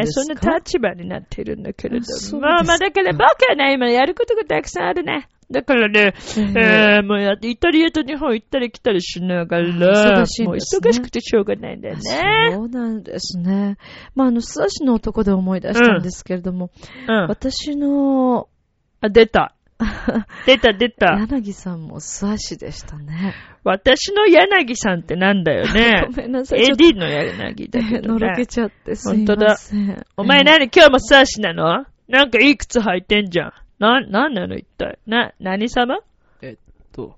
S4: そんな立場になっているんだけれども。まあだから僕はね、今やることがたくさんあるね。だからね、
S1: え
S4: えーもうやイタリアと日本行ったり来たりしなが
S1: あ
S4: ら、
S1: 忙しいん
S4: もう忙しくてしょうがないんだよね。
S1: そうなんですね。まあ、あの、素足の男で思い出したんですけれども、
S4: うん。
S1: 私の、
S4: あ、出た。出た出た。
S1: 柳さんも素足でしたね。
S4: 私の柳さんってなんだよね
S1: ご。めんなさい。
S4: AD の柳だけど
S1: のろけ
S4: ね。
S1: ちゃってすい
S4: 本当だ
S1: ません。
S4: お前何？今日も素足なの？なんかいい靴履いてんじゃん。な、なんなの一体？な、何様？
S1: えっと、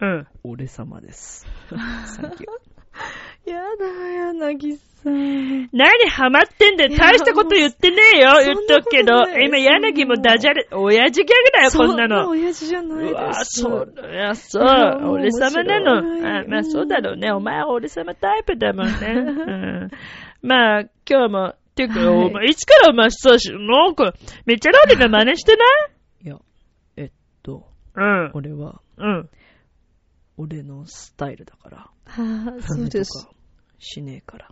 S4: うん。
S1: 俺様です。サンキュー。やだ、柳さん。
S4: 何ハマってんだよ？
S1: いや
S4: 大したこと言ってねえよ。言っとくけど
S1: そんなことな。い
S4: 今柳もダジャレ、親父ギャグだよ、こんなの。
S1: 親父じゃないです。
S4: うわそうだよ、そ
S1: いやも
S4: う。
S1: う
S4: 俺様なの。
S1: 面白い
S4: あまあそうだろうね。お前は俺様タイプだもんね。うん、まあ、今日も、ていうか、
S1: はい
S4: お前いつからお前そうし、なんか、めっちゃローリーの真似して
S1: い？や、えっと、
S4: ない
S1: 俺は、
S4: うん。うん。
S1: 俺のスタイルだから。
S5: はあ、そうです。
S1: しねえから。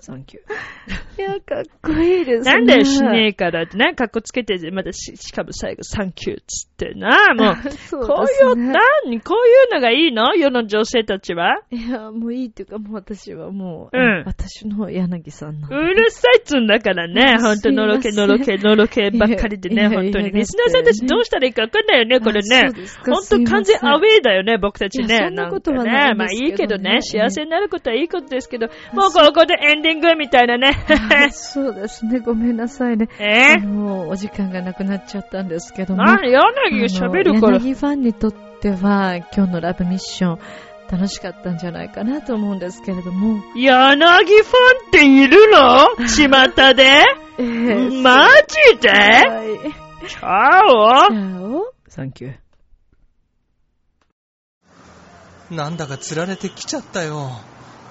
S1: サンキュー。
S5: いや、かっこいいですね。
S4: なんだよ、しねえからって。なんかかっこつけて、まだし、しかも最後、サンキューっつってな。もう、
S5: そう
S4: こういう。何？こういうのがいいの？世の女性たちは？
S5: いや、もういいっていうか、もう私はもう、
S4: うん
S5: 私の柳さんの。
S4: うるさいっつうんだからね。ほんと、のろけ、のろけ、のろけばっかりでね、ほんとに。リスナーさんたちどうしたらいいかわかんないよね、これ
S5: あ
S4: ねほんと完全アウェイだよね、僕たちね。
S5: そんなことは
S4: ね。まあいいけどね、幸せになることはいいことですけど、もうここでエンディングみたいなね。
S5: あそうですね。ごめんなさいね。
S4: え？
S5: あの、お時間がなくなっちゃったんですけども。
S4: な柳が喋るから。
S5: 柳ファンにとっては、今日のラブミッション、楽しかったんじゃないかなと思うんですけれども。
S4: 柳ファンっているの？巷で？
S5: えー
S4: マジで？
S5: はい。
S4: チャオ
S5: じゃあ
S1: サンキュー。
S2: なんだか釣られてきちゃったよ。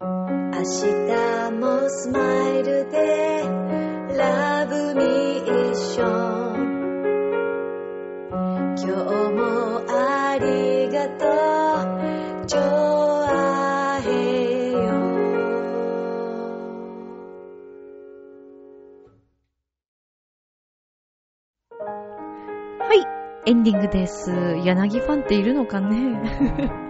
S1: 明日もスマイルでラブミッション。今日もありがとう。ジョアヘヨはい、エンディングです。柳ファンっているのかね？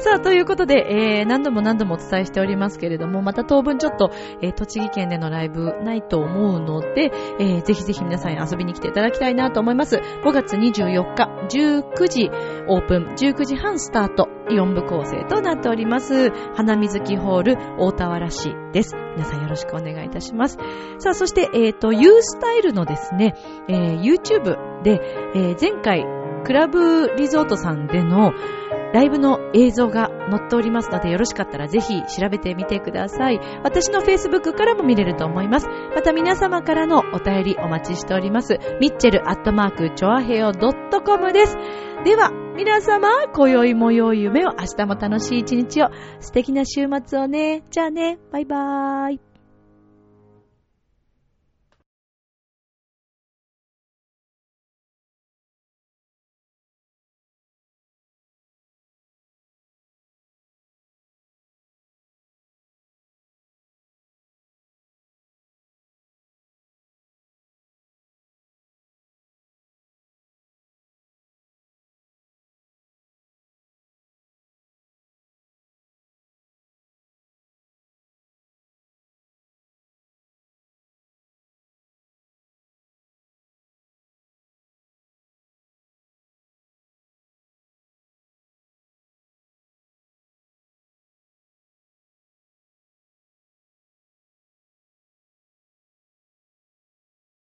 S1: さあ、ということで、えー、何度も何度もお伝えしておりますけれども、また当分ちょっと、えー栃木県でのライブないと思うので、えーぜひぜひ皆さん遊びに来ていただきたいなと思います。5月24日、19時オープン、19時半スタート、4部構成となっております。花水木ホール大田原市です。皆さんよろしくお願いいたします。さあ、そして、えっ、と、ユースタイルのですね、えー YouTube で、えー前回、クラブリゾートさんでのライブの映像が載っておりますので、よろしかったらぜひ調べてみてください。私の Facebook からも見れると思います。また皆様からのお便りお待ちしております。ミッチェルアットマークチョアヘオ .com です。では、皆様、今宵も良い夢を、明日も楽しい一日を、素敵な週末をね。じゃあね、バイバーイ。